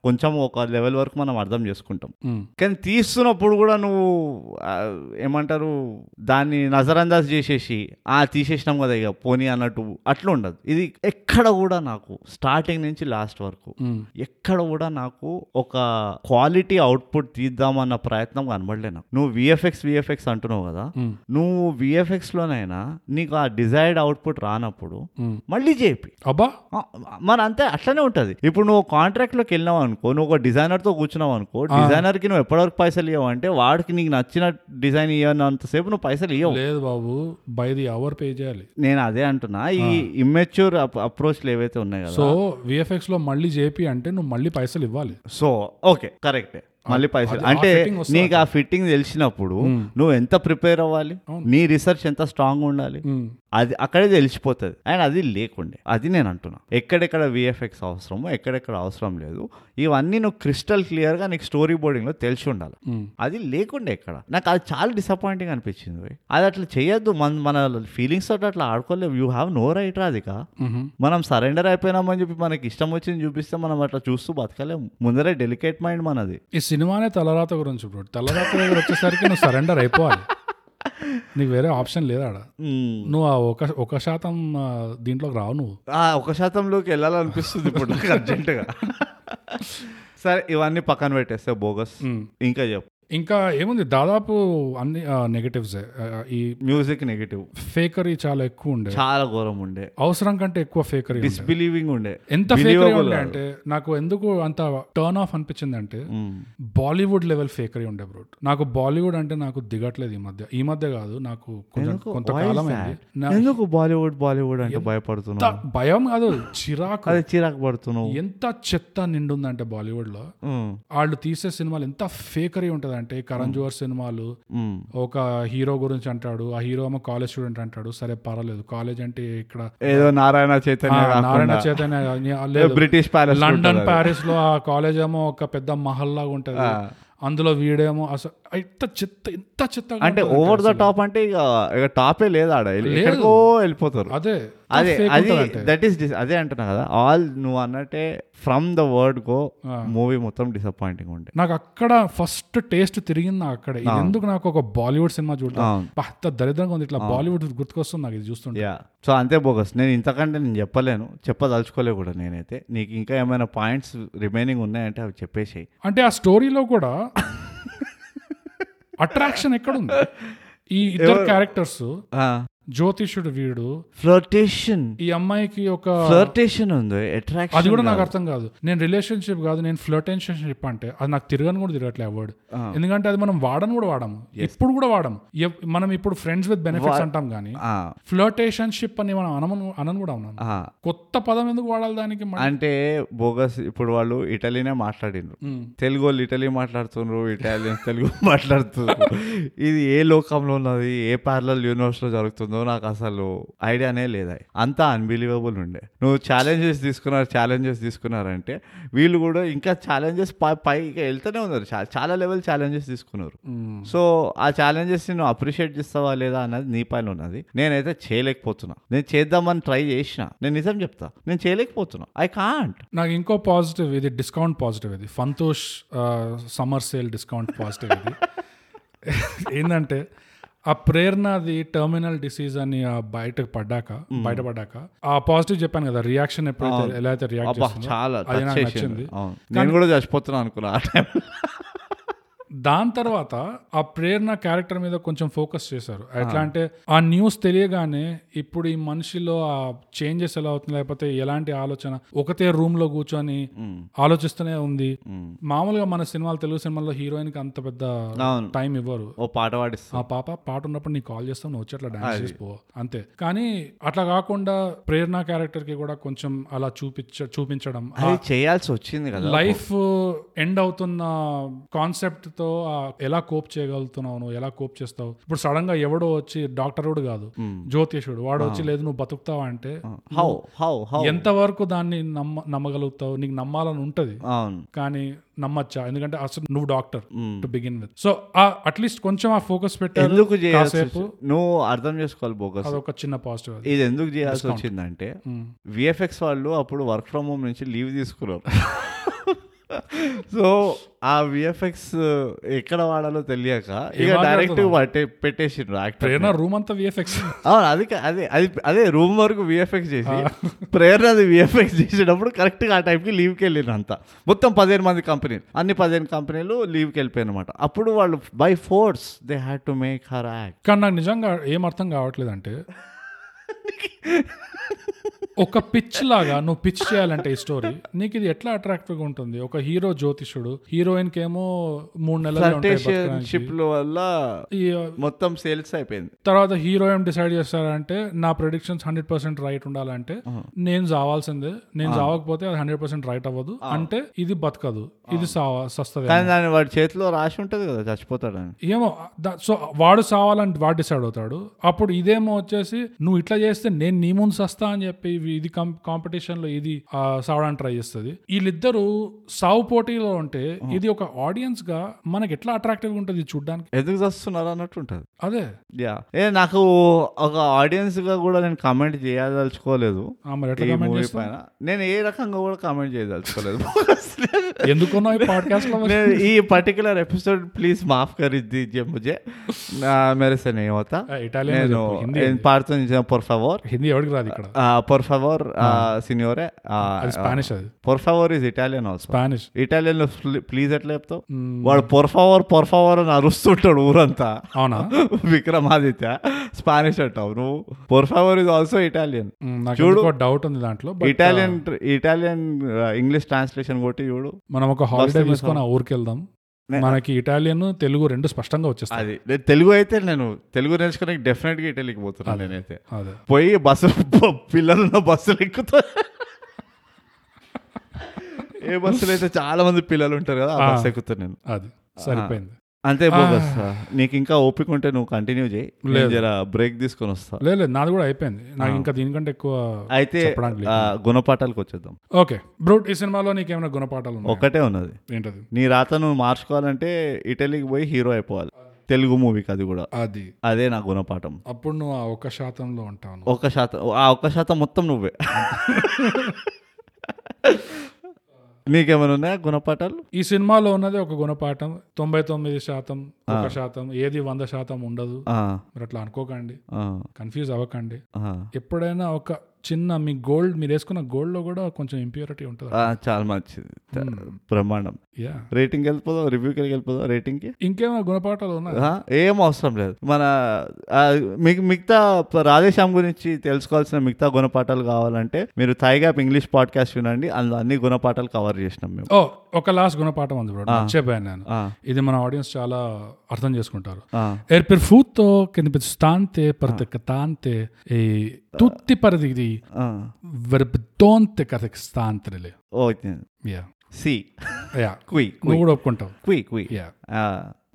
B: కొంచెం ఒక లెవెల్ వరకు మనం అర్థం చేసుకుంటాం. కానీ తీస్తున్నప్పుడు కూడా నువ్వు ఏమంటారు దాన్ని నజరందాజ్ చేసేసి ఆ తీసేసినాం కదా ఇక పోనీ అన్నట్టు అట్లా ఉండదు. ఇది ఎక్కడ కూడా నాకు స్టార్టింగ్ నుంచి లాస్ట్ వరకు ఎక్కడ కూడా నాకు ఒక క్వాలిటీ అవుట్పుట్ తీద్దామన్న ప్రయత్నం కనబడలే నాకు. నువ్వు విఎఫ్ఎక్స్ విఎఫ్ఎక్స్ అంటున్నావు కదా నువ్వు విఎఫ్ఎక్స్ లోనైనా నీకు ఆ డిజైర్డ్ అవుట్పుట్ రానప్పుడు. మళ్ళీ చేపి
A: అబ్బా!
B: మన అంతే అట్లనే ఉంటది. ఇప్పుడు నువ్వు కాంట్రాక్ట్లోకి వెళ్ళినావు అనుకో నువ్వు ఒక డిజైనర్తో కూర్చున్నావు అనుకో డిజైనర్కి నువ్వు ఎప్పటివరకు పైసలు ఇవ్వవు అంటే వాడికి నీకు నచ్చిన డిజైన్ ఇవ్వనంతసేపు నువ్వు పైసలు ఇవ్వవు
A: లేదు బాబు బై ది అవర్ పే చేయాలి.
B: నేను అదే అంటున్నా ఈ ఇమ్మెచ్యూర్ అప్రోచ్లు ఏవైతే ఉన్నాయి కదా.
A: సో విఎఫ్ఎక్స్లో మళ్ళీ చేపి అంటే నువ్వు మళ్ళీ పైసలు ఇవ్వాలి.
B: సో ఓకే కరెక్టే మళ్ళీ పైసలు. అంటే నీకు ఆ ఫిట్టింగ్ తెలిసినప్పుడు నువ్వు ఎంత ప్రిపేర్ అవ్వాలి? నీ రీసెర్చ్ ఎంత స్ట్రాంగ్ ఉండాలి? అది అక్కడే తెలిసిపోతుంది. అండ్ అది లేకుండే. అది నేను అంటున్నా. ఎక్కడెక్కడ విఎఫ్ఎక్స్ అవసరమో ఎక్కడెక్కడ అవసరం లేదు ఇవన్నీ నువ్వు క్రిస్టల్ క్లియర్గా నీకు స్టోరీ బోర్డింగ్లో తెలిసి ఉండాలి. అది లేకుండే ఎక్కడ. నాకు అది చాలా డిసప్పాయింటింగ్ అనిపించింది. అది అట్లా చేయొద్దు. మన మన ఫీలింగ్స్ తోటి అట్లా ఆడుకోలేవు యూ హ్యావ్ నో రైట్
A: మ్హూ.
B: మనం సరెండర్ అయిపోయినామని చెప్పి మనకి ఇష్టం వచ్చింది చూపిస్తే మనం అట్లా చూస్తూ బతకలేము ముందరే డెలికేట్ మైండ్ మనది.
A: సినిమానే తలరాత గురించి బ్రో తలరాత దగ్గర వచ్చేసరికి నువ్వు సరెండర్ అయిపోవాలి. నీకు వేరే ఆప్షన్ లేదా. నువ్వు ఆ ఒక ఒక శాతం దీంట్లోకి రావు నువ్వు.
B: ఆ ఒక శాతంలోకి వెళ్ళాలనిపిస్తుంది ఇప్పుడు నాకు అర్జెంటుగా సరే ఇవన్నీ పక్కన పెట్టేస్తే బోగస్. ఇంకా చెప్పు.
A: ఇంకా ఏముంది? దాదాపు అన్ని నెగటివ్స్ ఈ
B: మ్యూజిక్ నెగిటివ్
A: ఫేకరీ చాలా ఎక్కువ ఉండే.
B: చాలా ఘోరం ఉండే.
A: అవసరం కంటే ఎక్కువ ఫేకరీ
B: డిస్బిలీవింగ్ ఉండే.
A: ఎంత ఫేకరీ ఉండే. అంటే నాకు ఎందుకు అంత టర్న్ ఆఫ్ అనిపించింది అంటే. బాలీవుడ్ లెవెల్ ఫేకరీ ఉండే బ్రో నాకు బాలీవుడ్ అంటే నాకు దిగట్లేదు ఈ మధ్య. ఈ మధ్య కాదు నాకు కొంచెం కొంతకాలం
B: ఎందుకు బాలీవుడ్ బాలీవుడ్ అంటే
A: ఎంత
B: భయపడుతున్నావు?
A: భయం కాదు చిరాకు.
B: అదే చిరాకు పడుతున్నావు.
A: ఎంత చెత్త నిండుందంటే
B: బాలీవుడ్లో.
A: వాళ్ళు తీసే సినిమాలు ఎంత ఫేకరీ ఉంటదంటే కరణ్ జోహర్ సినిమాలు. ఒక హీరో గురించి అంటాడు ఆ హీరో ఏమో కాలేజ్ స్టూడెంట్ అంటాడు సరే పర్వాలేదు కాలేజ్ అంటే ఇక్కడ
B: ఏదో
A: Narayana Chaitanya Narayana
B: Chaitanya British
A: palace London ప్యారిస్లో ఆ కాలేజ్ ఏమో ఒక పెద్ద మహల్ లాగా ఉంటది. అందులో వీడేమో అసలు ఇంత చెత్త ఇంత చెత్త
B: అంటే ఓవర్ ద టాప్ అంటే ఇక టాపే లేదు ఆడ. వెళ్ళిపోతారు.
A: అదే.
B: అదే అది. దట్ ఈస్ అదే అంటున్నా కదా ఆల్ నువ్వు అన్నట్టే from the word
A: go.
B: Movie మొత్తం డిసప్పాయింటింగ్ ఉండే.
A: నాకు అక్కడ ఫస్ట్ టేస్ట్ తిరిగింది నాకు అక్కడే. ఎందుకు నాకు ఒక బాలీవుడ్ సినిమా చూడటం దరిద్రంగా ఉంది ఇట్లా బాలీవుడ్ గుర్తుకొస్తుంది నాకు ఇది చూస్తుంటే.
B: సో అంతే బోగస్ నేను ఇంతకంటే నేను చెప్పలేను. చెప్పదలుచుకోలే కూడా నేనైతే. నీకు ఇంకా ఏమైనా పాయింట్స్ రిమైనింగ్ ఉన్నాయంటే అవి చెప్పేసేయి.
A: అంటే ఆ స్టోరీలో కూడా అట్రాక్షన్ ఎక్కడుంది? ఈ ఇద్దరు క్యారెక్టర్స్ జ్యోతిషుడు వీడు.
B: ఫ్లర్టేషన్
A: ఈ అమ్మాయికి ఒక
B: ఫ్లర్టేషన్ ఉంది
A: అది
B: అట్రాక్షన్
A: కూడా నాకు అర్థం కాదు. నేను రిలేషన్షిప్ కాదు నేను ఫ్లర్టేషన్షిప్ అంటే అది నాకు తిరగని కూడా తిరగట్లే వర్డ్ ఎందుకంటే అది మనం వాడని కూడా వాడము. ఇప్పుడు కూడా వాడము. మనం ఇప్పుడు ఫ్రెండ్స్ విత్ బెనిఫిట్స్ అంటాం కానీ ఫ్లర్టేషన్షిప్ అని మనం అనమను అనను కూడా ఉన్నాను కొత్త పదం ఎందుకు వాడాలి దానికి
B: అంటే బోగస్ ఇప్పుడు వాళ్ళు ఇటలీనే మాట్లాడిండ్రు. తెలుగు వాళ్ళు ఇటలీ మాట్లాడుతున్నారు ఇటాలియన్స్ తెలుగు మాట్లాడుతున్నారు. ఇది ఏ లోకంలో ఉన్నది ఏ యూనివర్స్లో జరుగుతుందో ఉందో నాకు అసలు ఐడియానే లేదా? అంతా అన్బిలీవబుల్ ఉండే. నువ్వు ఛాలెంజెస్ తీసుకున్నారు ఛాలెంజెస్ తీసుకున్నారంటే వీళ్ళు కూడా ఇంకా ఛాలెంజెస్ పైకి వెళ్తూనే ఉన్నారు. చాలా లెవెల్ ఛాలెంజెస్ తీసుకున్నారు. సో ఆ ఛాలెంజెస్ నువ్వు అప్రిషియేట్ చేస్తావా లేదా అన్నది నీ పైన ఉన్నది. నేనైతే చేయలేకపోతున్నా. నేను చేద్దామని ట్రై చేసిన. నేను నిజం చెప్తా. నేను చేయలేకపోతున్నా. ఐ కాంట్
A: నాకు ఇంకో పాజిటివ్ ఇది డిస్కౌంట్ పాజిటివ్ ఇది. Santosh summer sale discount positive ఇది. ఏంటంటే ఆ ప్రేరణది టర్మినల్ డిసీజ్ అని బయటకు పడ్డాక బయటపడ్డాక ఆ పాజిటివ్ చెప్పాను కదా రియాక్షన్ ఎప్పుడైతే ఎలా అయితే రియాక్ట్
B: చాలా
A: అది నచ్చింది.
B: నేను కూడా చచ్చిపోతున్నా అనుకున్నా ఆ టైం
A: దాని తర్వాత ఆ ప్రేరణ క్యారెక్టర్ మీద కొంచెం ఫోకస్ చేశారు. ఎట్లా అంటే ఆ న్యూస్ తెలియగానే ఇప్పుడు ఈ మనిషిలో ఆ చేంజెస్ ఎలా అవుతుంది లేకపోతే ఎలాంటి ఆలోచన ఒకటే రూమ్లో కూర్చొని ఆలోచిస్తూనే ఉంది. మామూలుగా మన సినిమాలు తెలుగు సినిమాల్లో హీరోయిన్కి అంత పెద్ద టైం ఇవ్వరు.
B: ఓ పాట పాడిస్తా
A: ఆ పాప పాట ఉన్నప్పుడు నీకు కాల్ చేస్తావు నువ్వు వచ్చి అట్లా డాన్స్ చేసిపో అంతే. కానీ అట్లా కాకుండా ప్రేరణ క్యారెక్టర్కి కూడా కొంచెం అలా చూపించ చూపించడం
B: చేయాల్సి వచ్చింది కదా.
A: లైఫ్ ఎండ్ అవుతున్న కాన్సెప్ట్తో ఆ ఎలా కోప్ చేయగలుగుతున్నావు నువ్వు ఎలా కోప్ చేస్తావు? ఇప్పుడు సడన్గా ఎవడో వచ్చి డాక్టర్ కూడా కాదు జ్యోతిషుడు వాడు వచ్చి లేదు నువ్వు బతుకుతావా అంటే
B: హౌ హౌ హౌ
A: ఎంత వరకు దాన్ని నమ్మ నమ్మగలుగుతావు? నీకు నమ్మాలని ఉంటది. కానీ నమ్మచ్చా? ఎందుకంటే అసలు నువ్వు doctor.
B: To
A: begin with. So at least కొంచెం ఆ ఫోకస్ పెట్టారు
B: ఎందుకు నువ్వు అర్థం చేసుకోవాలి బోగస్
A: అదొక చిన్న పాజిటివ్
B: ఇది ఎందుకు చేయాల్సి వచ్చిందంటే విఎఫ్ఎక్స్ వాళ్ళు అప్పుడు వర్క్ ఫ్రమ్ హోమ్ నుంచి లీవ్ తీసుకున్నారు. సో ఆ విఎఫ్ఎక్స్ ఎక్కడ వాడాలో తెలియక ఇక డైరెక్ట్ పట్టే పెట్టేసిండ్రు
A: ప్రేరణ రూమ్ అంతా విఎఫ్ఎక్స్
B: అవును అది అదే అది అదే రూమ్ వరకు విఎఫ్ఎక్స్ చేసి ప్రేరణ అది విఎఫ్ఎక్స్ చేసేటప్పుడు కరెక్ట్గా ఆ టైంకి లీవ్కి వెళ్ళిన అంతా మొత్తం పదిహేను మంది కంపెనీలు అన్ని పదిహేను కంపెనీలు లీవ్కి వెళ్ళిపోయారు అనమాట అప్పుడు వాళ్ళు by force they had to make her act
A: కానీ నాకు నిజంగా ఏం అర్థం కావట్లేదు అంటే ఒక పిచ్ లాగా నువ్వు పిచ్ చేయాలంటే ఈ స్టోరీ నీకు ఇది ఎట్లా అట్రాక్టివ్గా ఉంటుంది? ఒక హీరో జ్యోతిషుడు హీరోయిన్కి ఏమో మూడు నెలలు.
B: షిప్ వల్ల మొత్తం సేల్స్ అయిపోయింది.
A: తర్వాత హీరో ఏం డిసైడ్ చేస్తారంటే నా ప్రిడిక్షన్స్ హండ్రెడ్ పర్సెంట్ రైట్ ఉండాలంటే నేను చావాల్సిందే. నేను చావకపోతే అది హండ్రెడ్ పర్సెంట్ రైట్ అవ్వదు. అంటే ఇది బతకదు. ఇది సస్తది
B: దాని వాడి చేతిలో రాసి ఉంటది కదా చచ్చిపోతాడని
A: ఏమో సో వాడు సావాలని వాడు డిసైడ్ అవుతాడు. అప్పుడు ఇదేమో వచ్చేసి నువ్వు ఇట్లా చేస్తే నేను నీ ముందు సస్తా అని చెప్పి ఇది కాంపిటీషన్ లో ఇది ఆ, సావడానికి ట్రై చేస్తుంది వీళ్ళిద్దరూ సావు పోటీలో ఉంటే ఇది ఒక ఆడియన్స్ గా మనకి ఎట్లా అట్రాక్టివ్ గా ఉంటుంది ఇది చూడ్డానికి
B: ఎందుకు చస్తున్నారు అన్నట్టు ఉంటది
A: అదే
B: యా ఏ నాకు ఒక ఆడియన్స్ గా కూడా నేను కామెంట్ చేయదలుచుకోలేదు
A: ఆ, మరి ఎట్లా
B: ఈ
A: కమెంట్
B: మూవీ
A: చేస్తావు
B: పైన నేను ఏ రకంగా కూడా కామెంట్ చేయదలుచుకోలేదు
A: ఎందుకున్నావు ఈ పాడ్కాస్ట్ లో మరి?
B: నేను ఈ పర్టికులర్ ఎపిసోడ్ ప్లీజ్ మాఫ్ कर दीजिए मुझे ना मेरे से नहीं होता
A: ఆ, ఇటాలియన్
B: నేను
A: చెప్పు, Hindi
B: en parto por favor
A: Hindi ఎవరికి రాదు ఇక్కడ
B: Ah, ah,
A: అది స్పానిష్ అది.
B: por favor is Italian also. Spanish ఇటాలియన్లో please ఎట్లా చెప్తావు? వాడు పొర్ ఫవర్ పొర్ ఫవర్ అని అరుస్తుంటాడు ఊరంతా.
A: అవునా?
B: విక్రమాదిత్య స్పానిష్ అంటావు నువ్వు. పొర్ ఫవర్ ఇస్ ఆల్సో ఇటాలియన్ చూడు.
A: డౌట్ ఉంది దాంట్లో
B: ఇటాలియన్ ఇటాలియన్ ఇంగ్లీష్ ట్రాన్స్లేషన్ కొట్టి చూడు.
A: మనం ఒక హాలిడే తీసుకొని ఆ ఊరికి వెళ్దాం మనకి ఇటాలియన్ తెలుగు రెండు స్పష్టంగా వచ్చేస్తాయి.
B: అది. నేను తెలుగు అయితే నేను తెలుగు నేర్చుకోడానికి డెఫినెట్గా ఇటలీకి పోతున్నాను నేనైతే. పోయి బస్సు పిల్లలున్న బస్సులు ఎక్కుతా. ఏ బస్సులు అయితే చాలా మంది పిల్లలు ఉంటారు కదా ఆ
A: ఆ.
B: బస్సు ఎక్కుతాను నేను.
A: అది సరిపోయింది.
B: అంతే బోగస్ నీకు ఇంకా ఓపిక ఉంటే నువ్వు కంటిన్యూ చేయి. జర బ్రేక్ తీసుకొని వస్తా.
A: లేదు నాది కూడా అయిపోయింది. నాకు ఇంకా దీనికంటే ఎక్కువ
B: అయితే గుణపాఠాలకు వచ్చేద్దాం.
A: ఓకే. బ్రూట్ ఈ సినిమాలో నీకేమైనా గుణపాఠాలు
B: ఒకటే ఉన్నది.
A: ఏంటది?
B: నీ రాత నువ్వు మార్చుకోవాలంటే ఇటలీకి పోయి హీరో అయిపోవాలి. తెలుగు మూవీకి అది కూడా.
A: అది.
B: అదే నా గుణపాఠం.
A: అప్పుడు నువ్వు ఆ ఒక శాతంలో ఉంటావు
B: ఒక్క శాతం ఆ ఒక్క శాతం మొత్తం నువ్వే. నీకేమైనా ఉన్నాయా గుణపాఠాలు?
A: ఈ సినిమాలో ఉన్నది ఒక గుణపాఠం. తొంభై తొమ్మిది శాతం ఒక శాతం ఏది వంద శాతం ఉండదు. మీరు అట్లా అనుకోకండి. కన్ఫ్యూజ్ అవ్వకండి. ఎప్పుడైనా ఒక చిన్న మీ గోల్డ్ మీరు వేసుకున్న గోల్డ్లో కూడా కొంచెం ఇంప్యూరిటీ ఉంటుంది
B: చాలా మంచిది బ్రహ్మాండం.
A: యా
B: రేటింగ్ వెళ్ళిపోదాం? రివ్యూకి వెళ్ళిపోదాం రేటింగ్కి
A: ఇంకేమైనా గుణపాఠాలు ఉన్నాయి?
B: ఏం అవసరం లేదు. మన మీకు మిగతా రాధేశ్యామ్ గురించి తెలుసుకోవాల్సిన మిగతా గుణపాఠాలు కావాలంటే మీరు థైగ్యాప్ ఇంగ్లీష్ పాడ్కాస్ట్ వినండి. అందులో అన్ని గుణపాఠాలు కవర్ చేసినాం మేము.
A: ఓ ఒక లాస్ట్ గుణపాఠం ఉంది బ్రో. మర్చిపోయాను నేను. ఇది మన ఆడియన్స్ చాలా అర్థం చేసుకుంటారు.
B: ఆ,
A: Er perfutto che ne stante pertecatante e tutti paridi
B: ఆ.
A: verbdonte catextantrele.
B: ఓ
A: యా
B: సి
A: యా
B: క్వి
A: నువ్వు కూడా ఒప్పుకుంటావు
B: క్వి క్వి
A: యా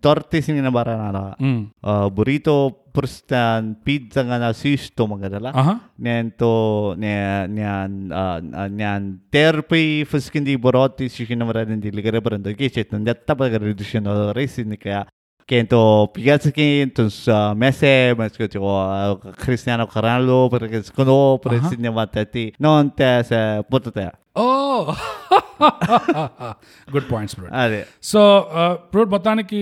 B: tortissimi na baranara.
A: Mm.
B: Uh, burrito, prustan, pizza nga na sis to mga
A: Aha.
B: Nento, nyan, nyan, uh, nyan, terpi, fuskindi boroti, shikinamaran hindi ligare barando, kichet, nandatta pa reduction o resin kaya Kento pigatskin tus mese mas ko tiko Cristiano Ronaldo perché secondo presidente matati non te se potete
A: Oh! Good points bro
B: అదే
A: so bro మొత్తానికి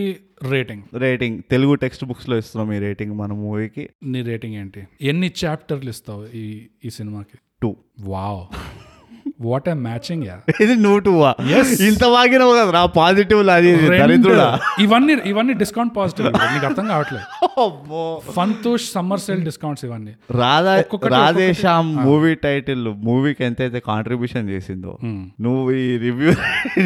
A: rating
B: rating Telugu text బుక్స్లో ఇస్తున్నాం ఈ rating మన మూవీకి
A: నీ rating ఏంటి ఎన్ని చాప్టర్లు ఇస్తావు ఈ ఈ సినిమాకి
B: two
A: wow what a matching yeah
B: ఇది నువ్వు ఇంత వాగినావు కదా పాజిటివ్ అది. దరిద్రుడా?
A: ఇవన్నీ ఇవన్నీ డిస్కౌంట్ పాజిటివ్ నీకు అర్థం కావట్లేదు. ఫంతూష్ సమ్మర్ సేల్ డిస్కౌంట్స్ ఇవన్నీ.
B: రాధా రాధేశ్యామ్ మూవీ టైటిల్ మూవీకి ఎంతైతే కాంట్రిబ్యూషన్ చేసిందో
A: Hmm.
B: నువ్వు ఈ రివ్యూ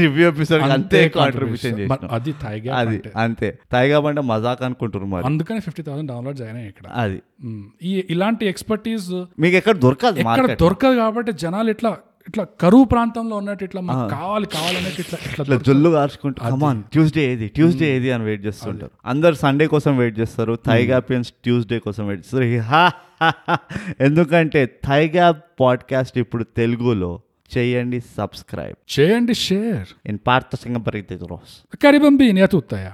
B: రివ్యూ ఎపిసోడ్ అంతే కాంట్రిబ్యూషన్
A: అది థైగా
B: అది అంతే. తైగా బంటే మజాక్ అనుకుంటారు మరి.
A: అందుకని ఫిఫ్టీ థౌసండ్ డౌన్లోడ్ అయినాయి ఇక్కడ.
B: అది.
A: మ్మ్. ఈ ఇలాంటి ఎక్స్పర్టీస్
B: మీకు ఎక్కడ దొరకదు
A: ఎక్కడ దొరకదు కాబట్టి జనాలు ఇట్లా ఇట్లా కరువు ప్రాంతంలో ఉన్నట్టు ఇట్లా మాకు కావాలి కావాలన్నట్టు ఇట్లా ఇట్లా
B: జొల్లు కార్చుకుంటూ ట్యూస్డే ఏది ట్యూస్డే ఏది అని వెయిట్ చేస్తుంటారు. అందరు సండే కోసం వెయిట్ చేస్తారు థైగాపియన్స్ ట్యూస్డే కోసం వెయిట్ చేస్తారు. ఎందుకంటే థైగా పాడ్కాస్ట్ ఇప్పుడు తెలుగులో చేయండి సబ్స్క్రైబ్
A: చేయండి షేర్
B: ఇన్ పార్త సింగపరితే రోస్
A: కరిబంబి తూతాయా